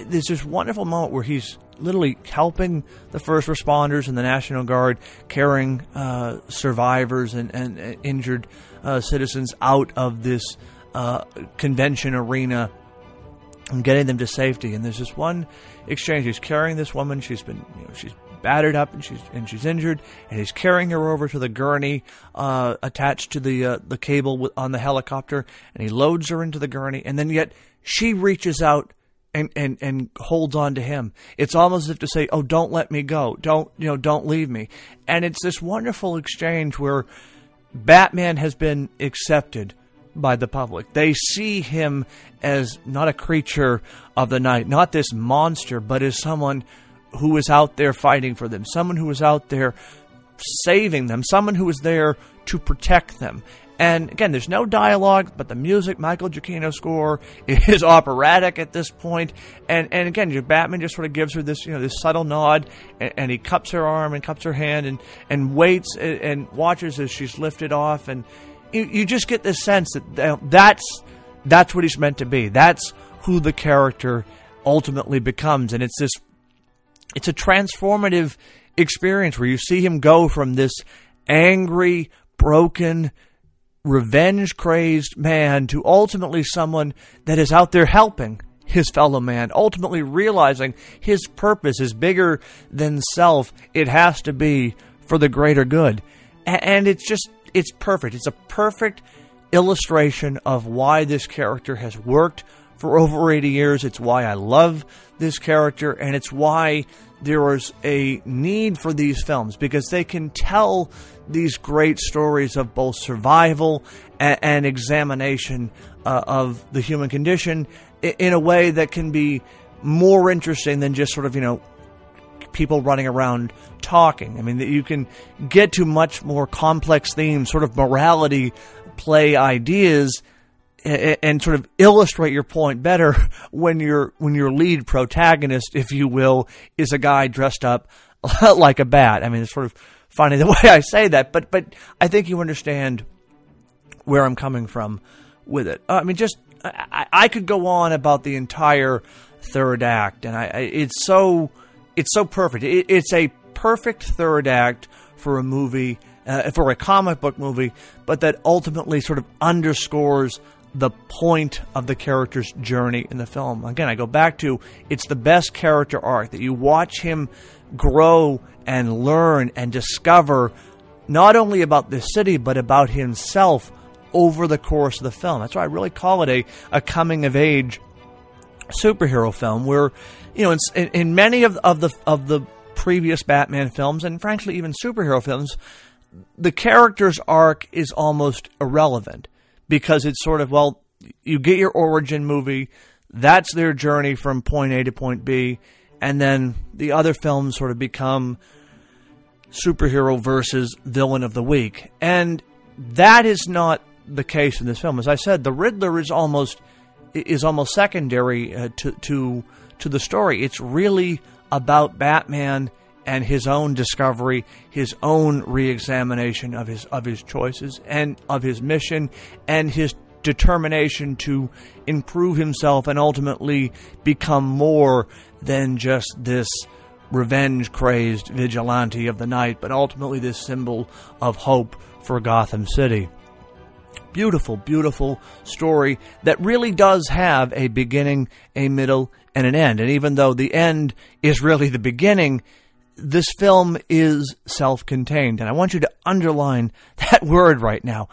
there's this wonderful moment where he's literally helping the first responders and the National Guard carrying uh, survivors and, and, and injured uh, citizens out of this uh, convention arena and getting them to safety. And there's this one exchange. He's carrying this woman. She's been, you know, she's battered up and she's and she's injured, and he's carrying her over to the gurney uh, attached to the uh, the cable on the helicopter, and he loads her into the gurney, and then yet she reaches out and, and, and holds on to him. It's almost as if to say, "Oh, don't let me go. Don't you know? Don't leave me." And it's this wonderful exchange where Batman has been accepted by the public. They see him as not a creature of the night, not this monster, but as someone who is out there fighting for them, someone who is out there saving them, someone who is there to protect them. And again, there's no dialogue, but the music, Michael Giacchino score, is operatic at this point. And and again, Batman just sort of gives her this you know this subtle nod, and, and he cups her arm and cups her hand, and and waits and, and watches as she's lifted off, and you, you just get this sense that that's that's what he's meant to be. That's who the character ultimately becomes, and it's this it's a transformative experience where you see him go from this angry, broken revenge crazed man to ultimately someone that is out there helping his fellow man, ultimately realizing his purpose is bigger than self. It has to be for the greater good. And it's just, it's perfect. It's a perfect illustration of why this character has worked for over 80 years. It's why I love this character, and it's why there is a need for these films because they can tell these great stories of both survival and, and examination uh, of the human condition in a way that can be more interesting than just sort of, you know, people running around talking. I mean, you can get to much more complex themes, sort of morality play ideas and sort of illustrate your point better when your when your lead protagonist, if you will, is a guy dressed up like a bat. I mean, it's sort of funny the way I say that, but but I think you understand where I'm coming from with it. I mean, just I, I, could go on about the entire third act, and I, I it's so it's so perfect. It, it's a perfect third act for a movie, uh, for a comic book movie, but that ultimately sort of underscores the point of the character's journey in the film. Again, I go back to it's the best character arc that you watch him grow and learn and discover not only about the city but about himself over the course of the film. That's why I really call it a, a coming of age superhero film where you know in, in many of, of the of the previous Batman films and frankly even superhero films the character's arc is almost irrelevant because it's sort of well, you get your origin movie, that's their journey from point A to point B, and then the other films sort of become superhero versus villain of the week. And that is not the case in this film. As I said, the Riddler is almost is almost secondary uh, to to to the story. It's really about Batman and his own discovery, his own reexamination of his of his choices and of his mission and his determination to improve himself and ultimately become more than just this revenge crazed vigilante of the night, but ultimately this symbol of hope for Gotham City. Beautiful, beautiful story that really does have a beginning, a middle, and an end. And even though the end is really the beginning, this film is self contained. And I want you to underline that word right now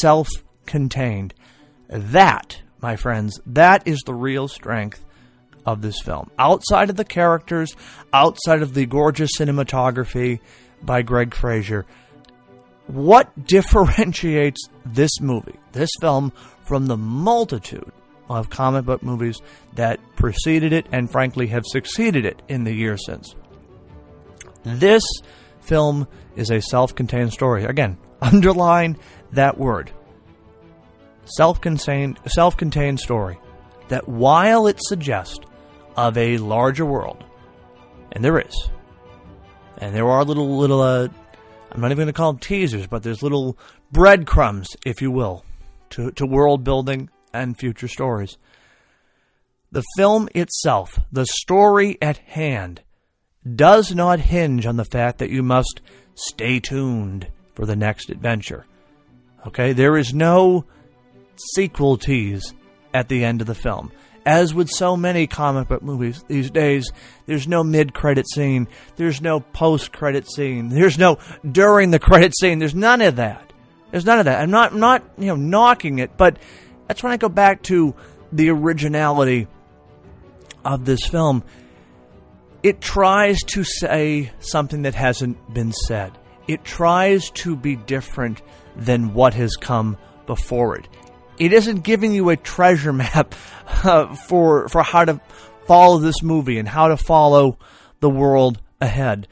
self contained. That, my friends, that is the real strength of this film. Outside of the characters, outside of the gorgeous cinematography by Greig Fraser, what differentiates this movie, this film, from the multitude of comic book movies that preceded it and frankly have succeeded it in the years since? This film is a self contained story. Again, underline that word. Self contained self contained story. That while it suggests of a larger world, and there is, and there are little little uh, I'm not even going to call them teasers, but there's little breadcrumbs, if you will, to, to world building and future stories. The film itself, the story at hand, does not hinge on the fact that you must stay tuned for the next adventure. Okay, there is no sequel tease at the end of the film. As with so many comic book movies these days, there's no mid credit scene, there's no post credit scene, there's no during the credit scene, there's none of that. There's none of that. I'm not not, you know, knocking it, but that's when I go back to the originality of this film. It tries to say something that hasn't been said. It tries to be different than what has come before it. It isn't giving you a treasure map uh, for for how to follow this movie and how to follow the world ahead.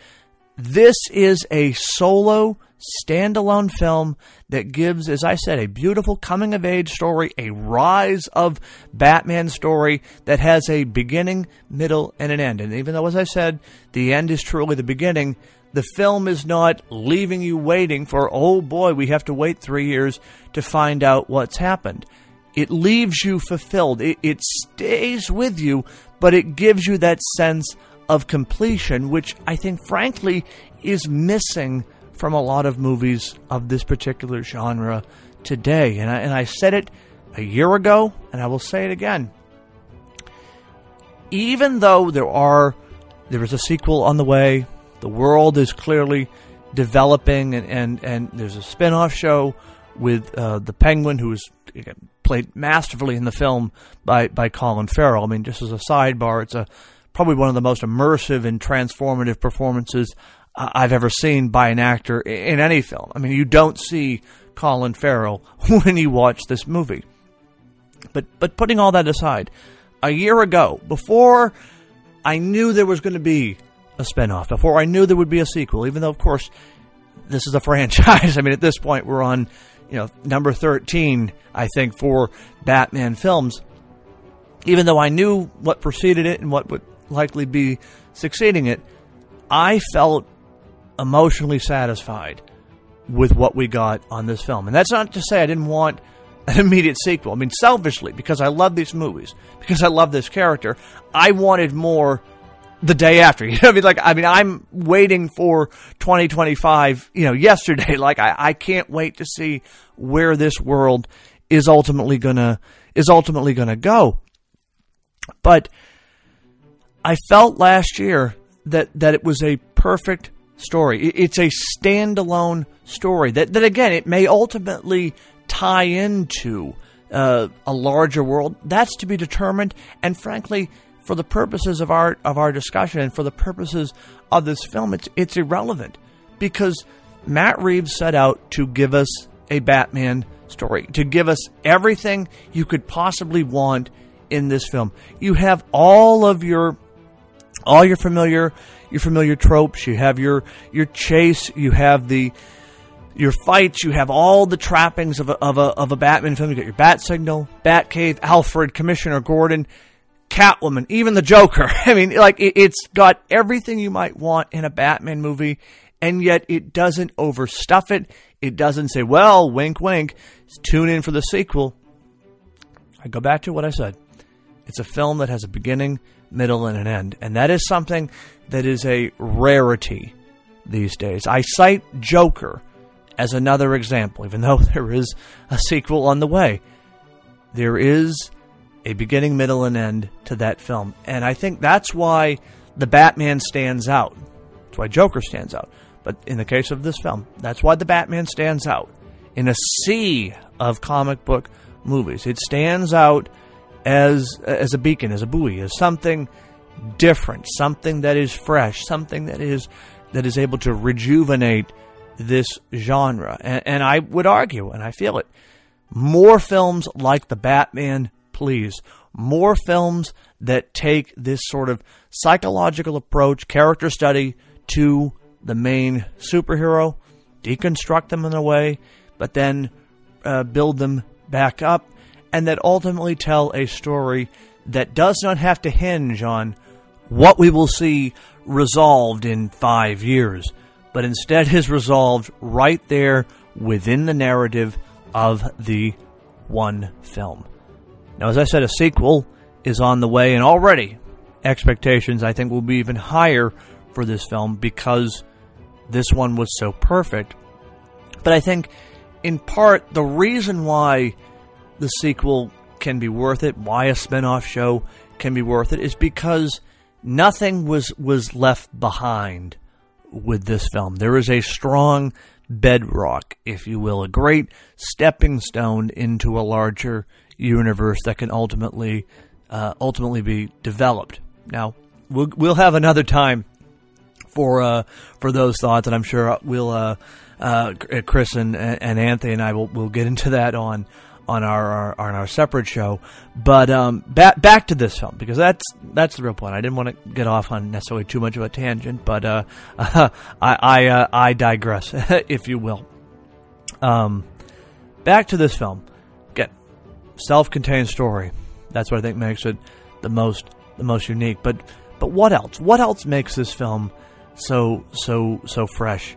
This is a solo standalone film that gives, as I said, a beautiful coming of age story, a rise of Batman story that has a beginning, middle, and an end. And even though, as I said, the end is truly the beginning, the film is not leaving you waiting for, oh boy, we have to wait three years to find out what's happened. It leaves you fulfilled. It, it stays with you, but it gives you that sense of completion, which I think, frankly, is missing from a lot of movies of this particular genre today. And I, and I said it a year ago, and I will say it again. Even though there are there is a sequel on the way, the world is clearly developing, and, and, and there's a spin off show with uh, the Penguin, who is was played masterfully in the film by, by Colin Farrell. I mean, just as a sidebar, it's a probably one of the most immersive and transformative performances I've ever seen by an actor in any film. I mean, you don't see Colin Farrell when you watch this movie. But but putting all that aside, a year ago, before I knew there was going to be a spinoff, before I knew there would be a sequel, even though, of course, this is a franchise. I mean, at this point, we're on, you know, number 13, I think, for Batman films. Even though I knew what preceded it and what would likely be succeeding it, I felt emotionally satisfied with what we got on this film. And that's not to say I didn't want an immediate sequel. I mean, selfishly, because I love these movies, because I love this character, I wanted more the day after. You know, I mean, like, I mean, I'm waiting for 2025. You know, yesterday. Like, I, I can't wait to see where this world is ultimately gonna is ultimately gonna go. But I felt last year that that it was a perfect story. It's a standalone story that that again it may ultimately tie into uh, a larger world. That's to be determined, and frankly for the purposes of our of our discussion and for the purposes of this film, it's it's irrelevant because Matt Reeves set out to give us a Batman story, to give us everything you could possibly want in this film. You have all of your all your familiar your familiar tropes. You have your your chase. You have the your fights. You have all the trappings of a, of a, of a Batman film. You got your Bat Signal, Batcave, Alfred, Commissioner Gordon, Catwoman, even the Joker. I mean, like it, it's got everything you might want in a Batman movie, and yet it doesn't overstuff it. It doesn't say, "Well, wink, wink, tune in for the sequel." I go back to what I said. It's a film that has a beginning, middle, and an end, and that is something that is a rarity these days. I cite Joker as another example, even though there is a sequel on the way. There is a beginning, middle, and end to that film. And I think that's why the Batman stands out. That's why Joker stands out. But in the case of this film, that's why the Batman stands out. In a sea of comic book movies, it stands out as as a beacon, as a buoy, as something different, something that is fresh, something that is that is able to rejuvenate this genre. And, and I would argue, and I feel it, more films like the Batman please. More films that take this sort of psychological approach, character study to the main superhero, deconstruct them in a way, but then uh, build them back up, and that ultimately tell a story that does not have to hinge on what we will see resolved in five years, but instead is resolved right there within the narrative of the one film. Now, as I said, a sequel is on the way, and already expectations I think will be even higher for this film because this one was so perfect. But I think, in part, the reason why the sequel can be worth it, why a spin-off show can be worth it, is because nothing was was left behind with this film. There is a strong bedrock, if you will, a great stepping stone into a larger universe that can ultimately uh, ultimately be developed. Now, we'll we'll have another time for uh, for those thoughts, and I'm sure we'll uh, uh, Chris and, and Anthony and I will will get into that on on our, our on our separate show. But um, back back to this film because that's that's the real point. I didn't want to get off on necessarily too much of a tangent, but uh, I I, uh, I digress, if you will. Um, back to this film. Again, self-contained story. That's what I think makes it the most the most unique. But but what else? What else makes this film so so so fresh?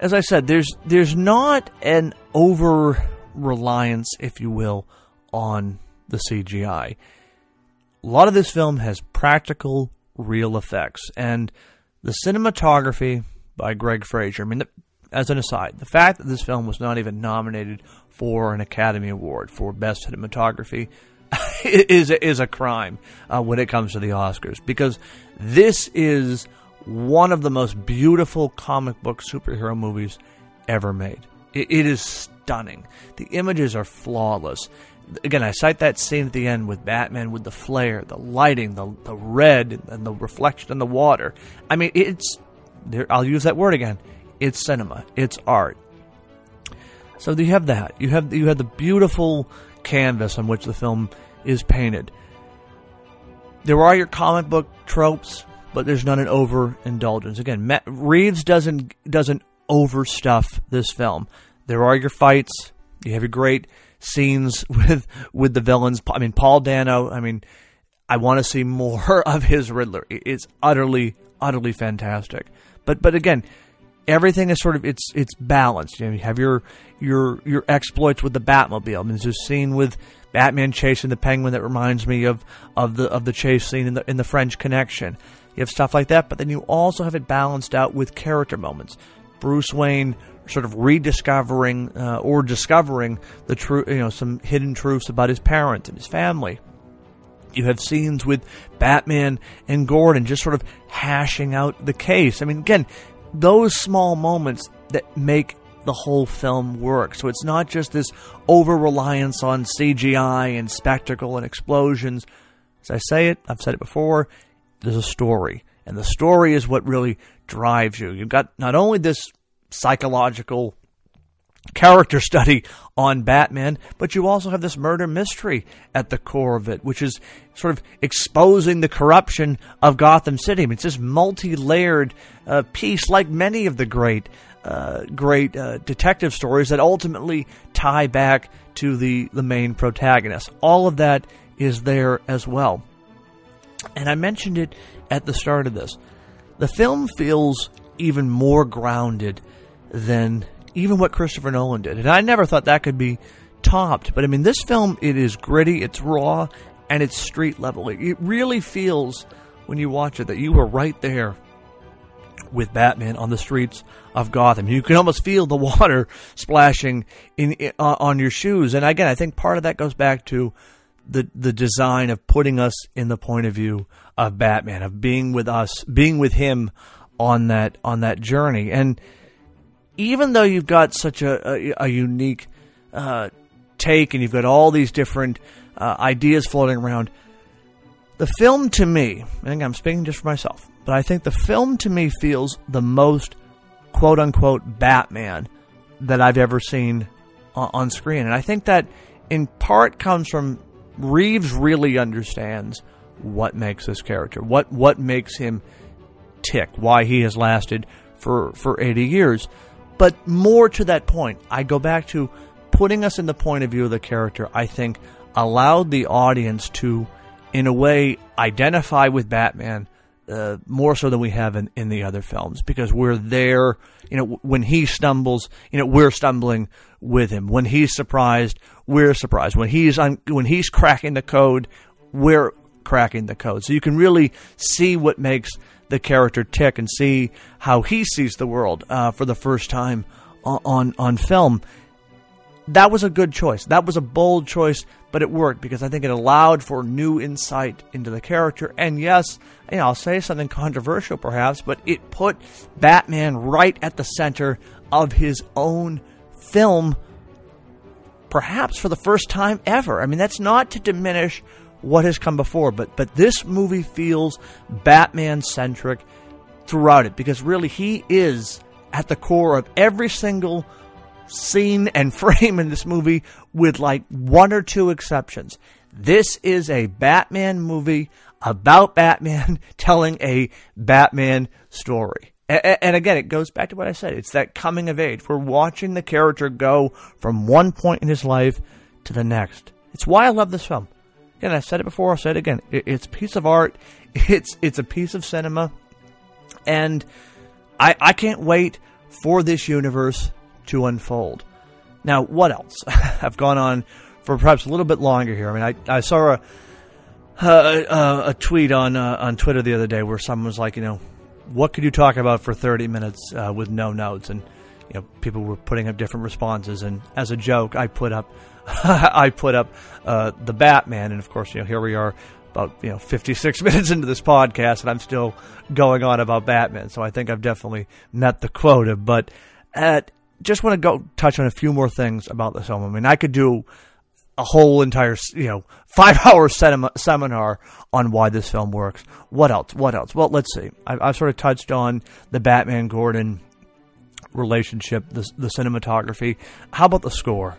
As I said, there's there's not an over reliance, if you will, on the CGI. A lot of this film has practical, real effects, and the cinematography by Greig Fraser. I mean, the, as an aside, the fact that this film was not even nominated for an Academy Award for Best Cinematography is is a crime uh, when it comes to the Oscars because this is one of the most beautiful comic book superhero movies ever made. it, it is stunning. The images are flawless. Again, I cite that scene at the end with Batman with the flare, the lighting, the the red, and the reflection in the water. I mean, it's there. I'll use that word again. It's cinema. It's art. So you have that. You have you have the beautiful canvas on which the film is painted. There are your comic book tropes, but there's not an overindulgence. Again, Matt Reeves doesn't doesn't overstuff this film. There are your fights. You have your great scenes with with the villains. I mean, Paul Dano. I mean, I want to see more of his Riddler. It's utterly, utterly fantastic. But but again, everything is sort of it's it's balanced. You, know, you have your your your exploits with the Batmobile. I mean, there's a scene with Batman chasing the Penguin that reminds me of of the of the chase scene in the in the French Connection. You have stuff like that, but then you also have it balanced out with character moments. Bruce Wayne sort of rediscovering uh, or discovering the true, you know, some hidden truths about his parents and his family. You have scenes with Batman and Gordon just sort of hashing out the case. I mean, again, those small moments that make the whole film work. So it's not just this over reliance on CGI and spectacle and explosions. As I say it, I've said it before, there's a story. And the story is what really drives you. You've got not only this psychological character study on Batman, but you also have this murder mystery at the core of it, which is sort of exposing the corruption of Gotham City. I mean, it's this multi-layered uh, piece, like many of the great, uh, great uh, detective stories that ultimately tie back to the the main protagonist. All of that is there as well, and I mentioned it at the start of this. The film feels even more grounded than even what Christopher Nolan did. And I never thought that could be topped. But I mean, this film, it is gritty, it's raw, and it's street level. It really feels when you watch it that you were right there with Batman on the streets of Gotham. You can almost feel the water splashing in, in uh, on your shoes. And again, I think part of that goes back to the the design of putting us in the point of view of Batman, of being with us, being with him on that on that journey. And even though you've got such a, a, a unique uh, take and you've got all these different uh, ideas floating around, the film to me, think I'm speaking just for myself, but I think the film to me feels the most quote unquote Batman that I've ever seen on screen. And I think that in part comes from Reeves really understands what makes this character, what what makes him tick, why he has lasted for for 80 years. But more to that point, I go back to putting us in the point of view of the character, I think allowed the audience to, in a way, identify with Batman uh, more so than we have in, in the other films because we're there. You know, when he stumbles, you know, we're stumbling with him. When he's surprised, we're surprised. When he's un- when he's cracking the code, we're cracking the code. So you can really see what makes the character tick and see how he sees the world uh, for the first time on, on film. That was a good choice. That was a bold choice, but it worked because I think it allowed for new insight into the character. And yes, you know, I'll say something controversial perhaps, but it put Batman right at the center of his own film, perhaps for the first time ever. I mean, that's not to diminish what has come before, but but this movie feels Batman centric throughout it because really he is at the core of every single scene and frame in this movie with like one or two exceptions. This is a Batman movie about Batman telling a Batman story. And again, it goes back to what I said. It's that coming of age. We're watching the character go from one point in his life to the next. It's why I love this film. Again, I said it before, I'll say it again. It's a piece of art. It's it's a piece of cinema. And I I can't wait for this universe to unfold. Now, what else? I've gone on for perhaps a little bit longer here. I mean, I, I saw a uh, a tweet on uh, on Twitter the other day where someone was like, you know, what could you talk about for 30 minutes uh, with no notes? And you know, people were putting up different responses. And as a joke, I put up I put up uh, the Batman, and of course, you know, here we are about you know 56 minutes into this podcast, and I'm still going on about Batman. So I think I've definitely met the quota. But at, just want to go touch on a few more things about this film. I mean, I could do a whole entire, you know, five hour seminar on why this film works. What else? What else? Well, let's see. I, have sort of touched on the Batman Gordon relationship, the, the cinematography. How about the score?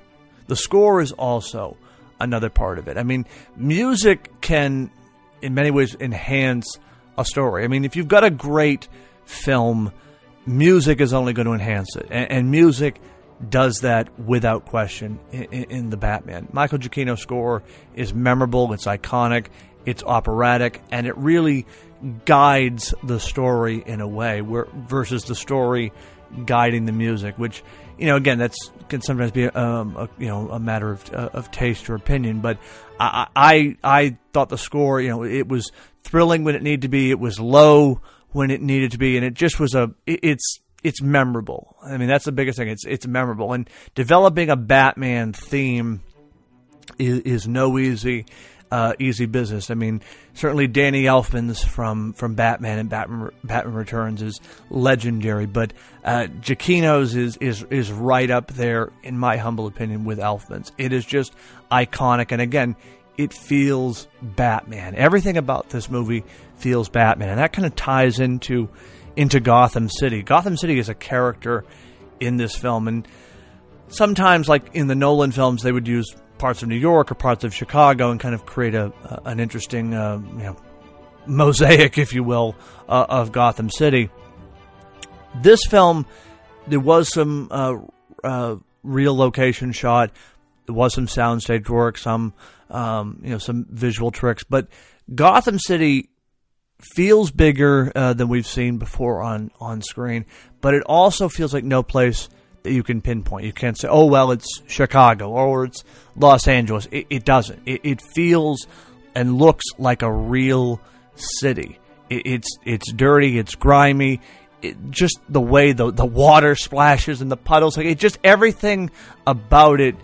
The score is also another part of it. I mean, music can, in many ways, enhance a story. I mean, if you've got a great film, music is only going to enhance it. And, and music does that without question in, in, the Batman. Michael Giacchino's score is memorable, it's iconic, it's operatic, and it really guides the story in a way where versus the story guiding the music, which you know again that's can sometimes be um, a you know a matter of uh, of taste or opinion. But I, I I thought the score you know it was thrilling when it needed to be, it was low when it needed to be, and it just was a it, it's it's memorable. I mean, that's the biggest thing. It's it's memorable, and developing a Batman theme is, is no easy uh, easy business. I mean, certainly Danny Elfman's from from Batman and Batman Batman Returns is legendary, but uh, Giacchino's is is is right up there in my humble opinion with Elfman's. It is just iconic, and again, it feels Batman. Everything about this movie feels Batman, and that kind of ties into into Gotham City. Gotham City is a character in this film, and sometimes, like in the Nolan films, they would use parts of New York or parts of Chicago and kind of create a, an interesting, uh, you know, mosaic, if you will, uh, of Gotham City. This film, there was some uh, uh real location shot, there was some soundstage work, some um, you know, some visual tricks, but Gotham City feels bigger uh, than we've seen before on on screen, but it also feels like no place that you can pinpoint. You can't say, "Oh well, it's Chicago or it's Los Angeles." It, it doesn't. It, it, feels and looks like a real city. It, it's it's dirty. It's grimy. just the way the the water splashes and the puddles, like it just everything about it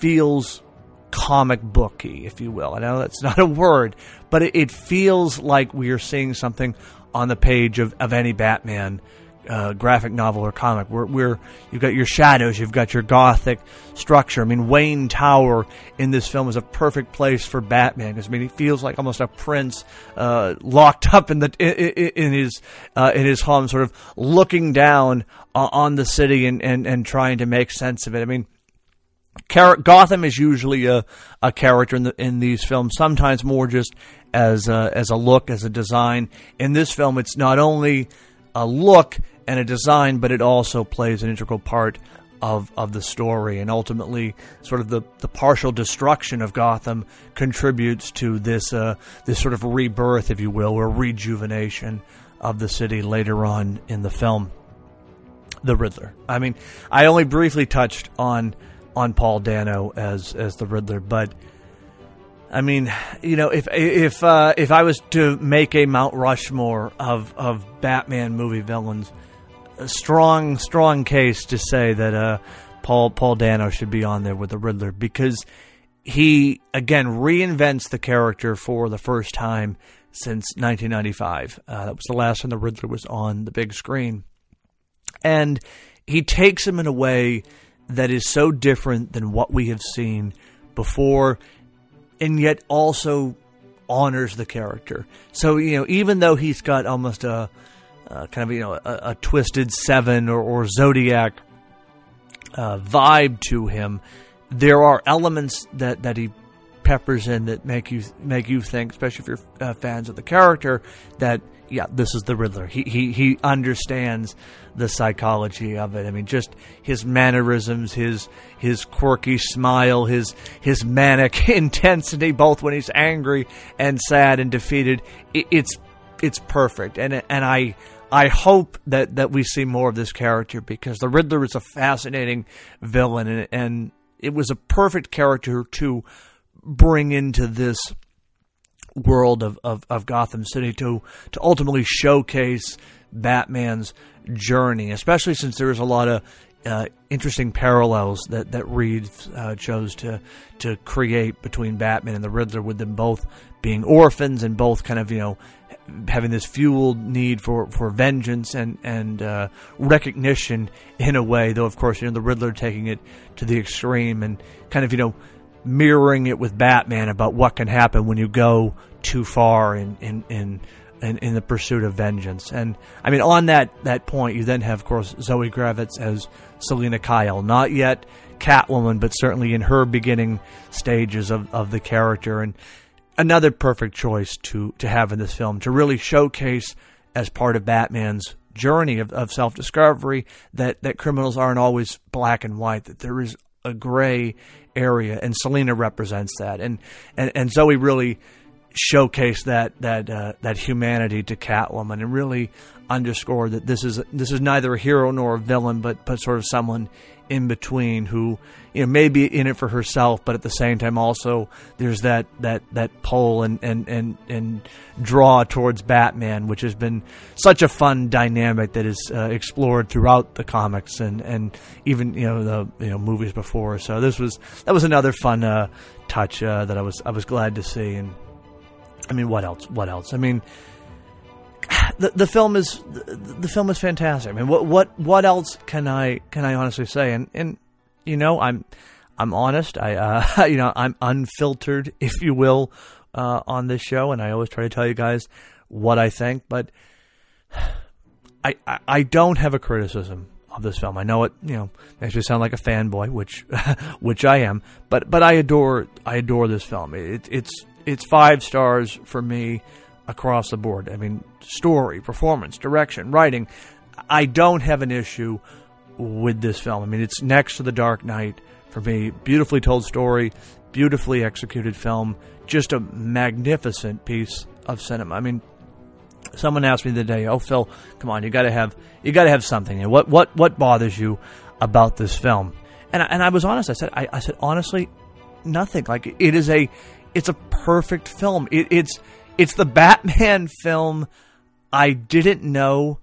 feels comic booky, if you will. I know that's not a word, but it, feels like we are seeing something on the page of, of any Batman uh, graphic novel or comic. Where, where you've got your shadows, you've got your gothic structure. I mean, Wayne Tower in this film is a perfect place for Batman because I mean, he feels like almost a prince uh, locked up in the in, in his uh, in his home, sort of looking down on the city and, and, and trying to make sense of it. I mean Gotham is usually a, a character in the, in these films, sometimes more just as a, as a look, as a design. In this film, it's not only a look and a design, but it also plays an integral part of of the story, and ultimately, sort of the, the partial destruction of Gotham contributes to this uh, this sort of rebirth, if you will, or rejuvenation of the city later on in the film. The Riddler. I mean, I only briefly touched on on Paul Dano as as the Riddler, but I mean, you know, if if uh, if I was to make a Mount Rushmore of of Batman movie villains, a strong strong case to say that uh, Paul Paul Dano should be on there with the Riddler because he again reinvents the character for the first time since 1995. Uh, that was the last time the Riddler was on the big screen, and he takes him in a way that is so different than what we have seen before and yet also honors the character. So you know, even though he's got almost a, a kind of you know a, a twisted seven or, or zodiac uh, vibe to him, there are elements that that he peppers in that make you make you think, especially if you're uh, fans of the character, that yeah, this is the Riddler. He he he understands the psychology of it. I mean, just his mannerisms, his his quirky smile, his his manic intensity, both when he's angry and sad and defeated. It, it's it's perfect, and and I. I hope that, that we see more of this character because the Riddler is a fascinating villain, and, and it was a perfect character to bring into this world of, of, of Gotham City to to ultimately showcase Batman's journey, especially since there's a lot of uh, interesting parallels that that Reed uh, chose to to create between Batman and the Riddler, with them both being orphans and both kind of you know having this fueled need for, for vengeance and and uh, recognition in a way. Though of course you know the Riddler taking it to the extreme and kind of you know mirroring it with Batman about what can happen when you go too far in in in in, in the pursuit of vengeance. And I mean, on that that point, you then have, of course, Zoe Kravitz as Selina Kyle, not yet Catwoman, but certainly in her beginning stages of, of the character, and another perfect choice to to have in this film to really showcase as part of Batman's journey of, of self discovery that that criminals aren't always black and white, that there is a gray area, and Selina represents that, and and, and Zoe really showcase that that uh, that humanity to Catwoman and really underscore that this is this is neither a hero nor a villain, but but sort of someone in between who you know may be in it for herself, but at the same time also there's that that that pull and and and and draw towards Batman, which has been such a fun dynamic that is uh, explored throughout the comics and and even you know the you know movies before. So this was that was another fun uh, touch uh, that I was I was glad to see and I mean, what else? What else? I mean, the the film is the, the film is fantastic. I mean, what what what else can I can I honestly say? And and you know, I'm I'm honest. I uh, you know I'm unfiltered, if you will, uh, on this show, and I always try to tell you guys what I think. But I, I, I don't have a criticism of this film. I know it you know makes me sound like a fanboy, which which I am. But but I adore I adore this film. It, it's it's five stars for me across the board. I mean, story, performance, direction, writing. I don't have an issue with this film. I mean, it's next to The Dark Knight for me. Beautifully told story, beautifully executed film, just a magnificent piece of cinema. I mean, someone asked me the day, "Oh, Phil, come on, you got to have you got to have something. what what what bothers you about this film?" And I, and I was honest. I said I, I said honestly, nothing. Like it is a it's a perfect film. It, it's it's the Batman film I didn't know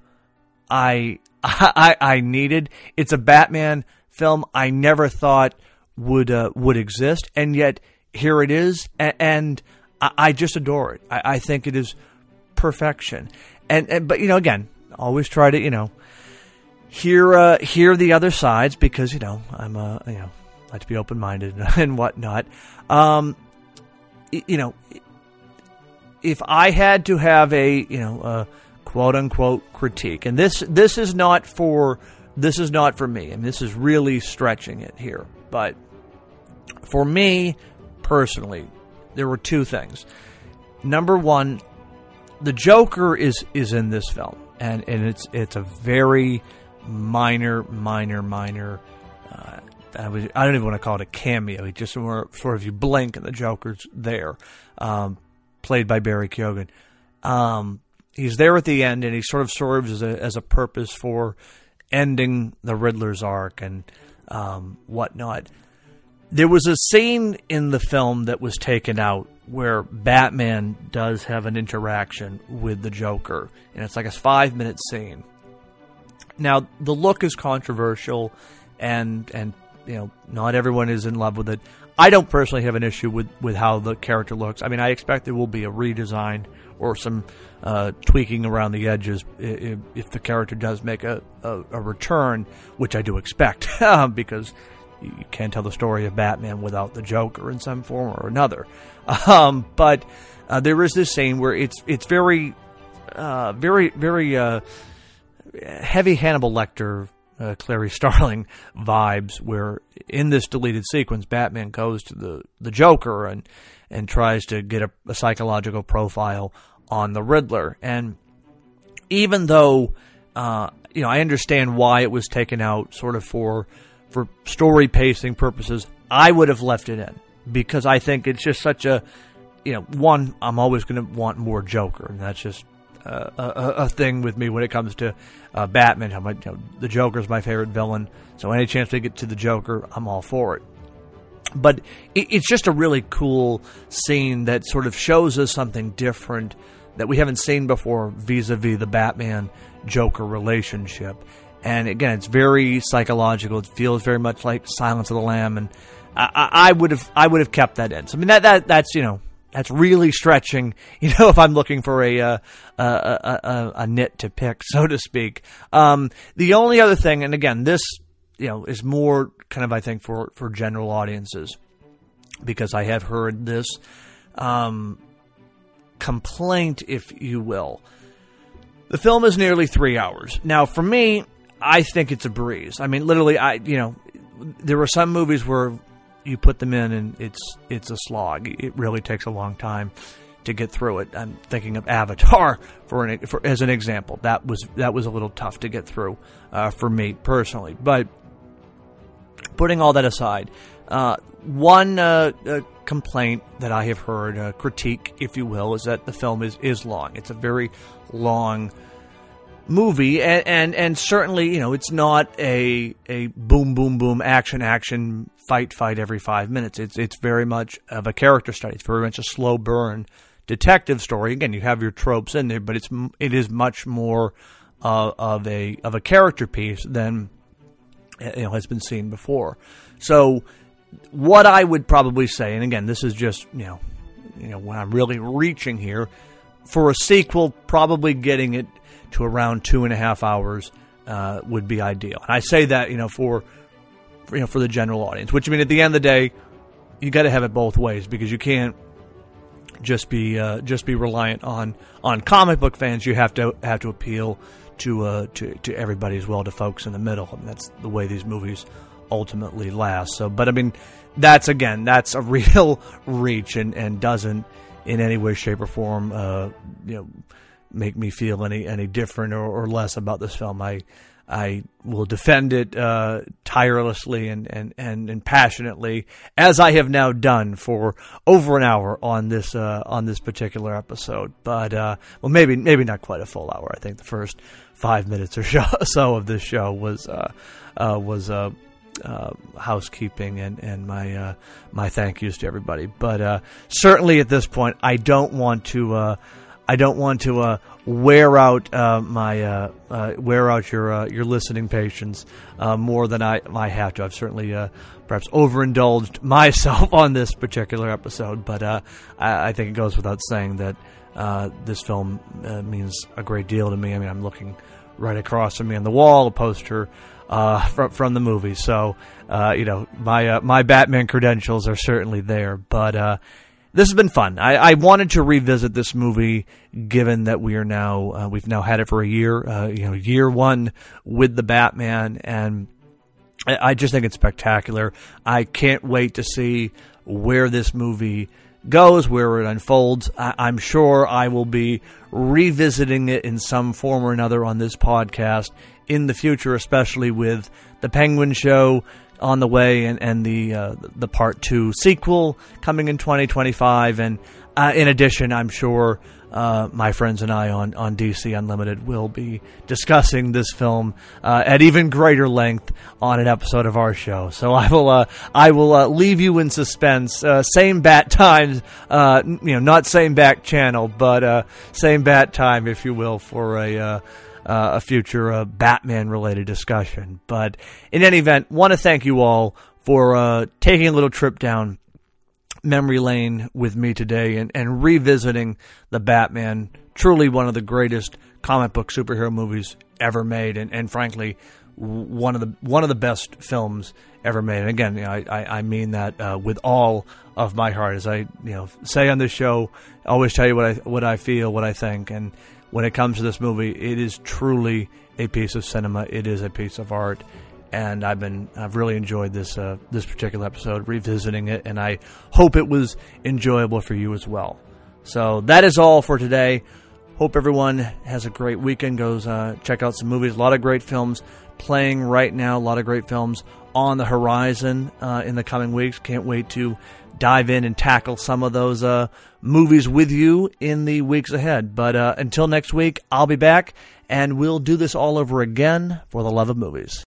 I, I I needed. It's a Batman film I never thought would uh, would exist, and yet here it is, and, and I, I, just adore it. I, I, think it is perfection. And, and but you know, again, always try to you know hear uh, hear the other sides because you know I'm a you know like to be open minded and whatnot. Um, you know, if I had to have a you know a quote unquote critique, and this this is not for this is not for me, and this is really stretching it here, but for me personally, there were two things. Number one, the Joker is is in this film, and and it's it's a very minor, minor, minor uh, I, was, I don't even want to call it a cameo. He just sort of you blink and the Joker's there, um, played by Barry Keoghan. Um, he's there at the end, and he sort of serves as a as a purpose for ending the Riddler's arc and um, whatnot. There was a scene in the film that was taken out where Batman does have an interaction with the Joker, and it's like a five minute scene. Now the look is controversial, and and you know not everyone is in love with it. I don't personally have an issue with, with how the character looks. I mean, I expect there will be a redesign or some uh, tweaking around the edges if, if, the character does make a, a, a return, which I do expect, because you can't tell the story of Batman without the Joker in some form or another. Um, but uh, there is this scene where it's it's very, uh, very, very uh, heavy Hannibal Lecter uh, Clarice Starling vibes, where in this deleted sequence, Batman goes to the, the Joker and and tries to get a, a psychological profile on the Riddler. And even though uh, you know I understand why it was taken out, sort of for for story pacing purposes, I would have left it in because I think it's just such a you know one I'm always going to want more Joker, and that's just a, a, thing with me when it comes to uh, Batman. Much you know, the Joker's my favorite villain, so any chance they get to the Joker, I'm all for it. But it, it's just a really cool scene that sort of shows us something different that we haven't seen before vis-a-vis the Batman Joker relationship. And again, it's very psychological. It feels very much like Silence of the Lamb, and I, I would have I would have kept that in. So I mean that that that's you know that's really stretching. You know, if I'm looking for a uh, a, a, a, nit to pick, so to speak. Um, the only other thing, and again, this you know is more kind of I think for for general audiences because I have heard this um, complaint, if you will. The film is nearly three hours. Now, for me, I think it's a breeze. I mean, literally, I you know, there were some movies where you put them in and it's it's a slog. It really takes a long time to get through it. I'm thinking of Avatar for, an, for as an example. That was that was a little tough to get through uh, for me personally. But putting all that aside, uh, one uh, uh complaint that I have heard, a critique, if you will, is that the film is is long. It's a very long movie, and, and and certainly you know it's not a a boom boom boom action action fight fight every five minutes. It's it's very much of a character study. It's very much a slow burn detective story. Again, you have your tropes in there, but it's it is much more uh, of a of a character piece than you know has been seen before. So, what I would probably say, and again, this is just you know you know when I'm really reaching here for a sequel, probably getting it to around two and a half hours uh, would be ideal. And I say that you know for, for you know for the general audience, which I mean at the end of the day, you got to have it both ways because you can't just be uh, just be reliant on on comic book fans. You have to have to appeal to uh, to to everybody as well, to folks in the middle. I mean, that's the way these movies ultimately last. So, but I mean, that's again, that's a real reach and and doesn't in any way, shape, or form, uh, you know make me feel any any different or, or less about this film. I I will defend it uh, tirelessly and, and, and, and, passionately, as I have now done for over an hour on this uh, on this particular episode. But uh, well, maybe maybe not quite a full hour. I think the first five minutes or so of this show was uh, uh, was uh, housekeeping and and my my thank yous to everybody. But certainly at this point, I don't want to I don't want to wear out uh, my uh, uh wear out your uh, your listening patience uh, more than I I have to. I've certainly perhaps overindulged myself on this particular episode, but I, I, think it goes without saying that this film means a great deal to me. I mean, I'm looking right across from me on the wall, a poster from from the movie. So you know, my my Batman credentials are certainly there, but this has been fun. I, I, wanted to revisit this movie, given that we are now uh, we've now had it for a year. Uh, you know, year one with the Batman, and I, I, just think it's spectacular. I can't wait to see where this movie goes, where it unfolds. I, am sure I will be revisiting it in some form or another on this podcast in the future, especially with the Penguin Show on the way, and and the uh, the part two sequel coming in 2025, and uh, in addition, I'm sure uh, my friends and I on, on DC Unlimited will be discussing this film uh, at even greater length on an episode of our show. So I will uh, I will uh, leave you in suspense. Uh, same bat time, uh, you know, not same bat channel, but same bat time, if you will, for a. a future Batman related discussion. But in any event, want to thank you all for taking a little trip down memory lane with me today and, and revisiting the Batman, truly one of the greatest comic book superhero movies ever made, and, and frankly, one of the one of the best films ever made. And again, you know, I, I mean that uh, with all of my heart, as I you know say on this show, I always tell you what I what I feel, what I think, and when it comes to this movie, it is truly a piece of cinema. It is a piece of art, and I've been I've really enjoyed this uh, this particular episode, revisiting it, and I hope it was enjoyable for you as well. So that is all for today. Hope everyone has a great weekend. Goes uh, check out some movies. A lot of great films playing right now. A lot of great films on the horizon uh, in the coming weeks. Can't wait to dive in and tackle some of those uh, movies with you in the weeks ahead. But uh, until next week, I'll be back and we'll do this all over again for the love of movies.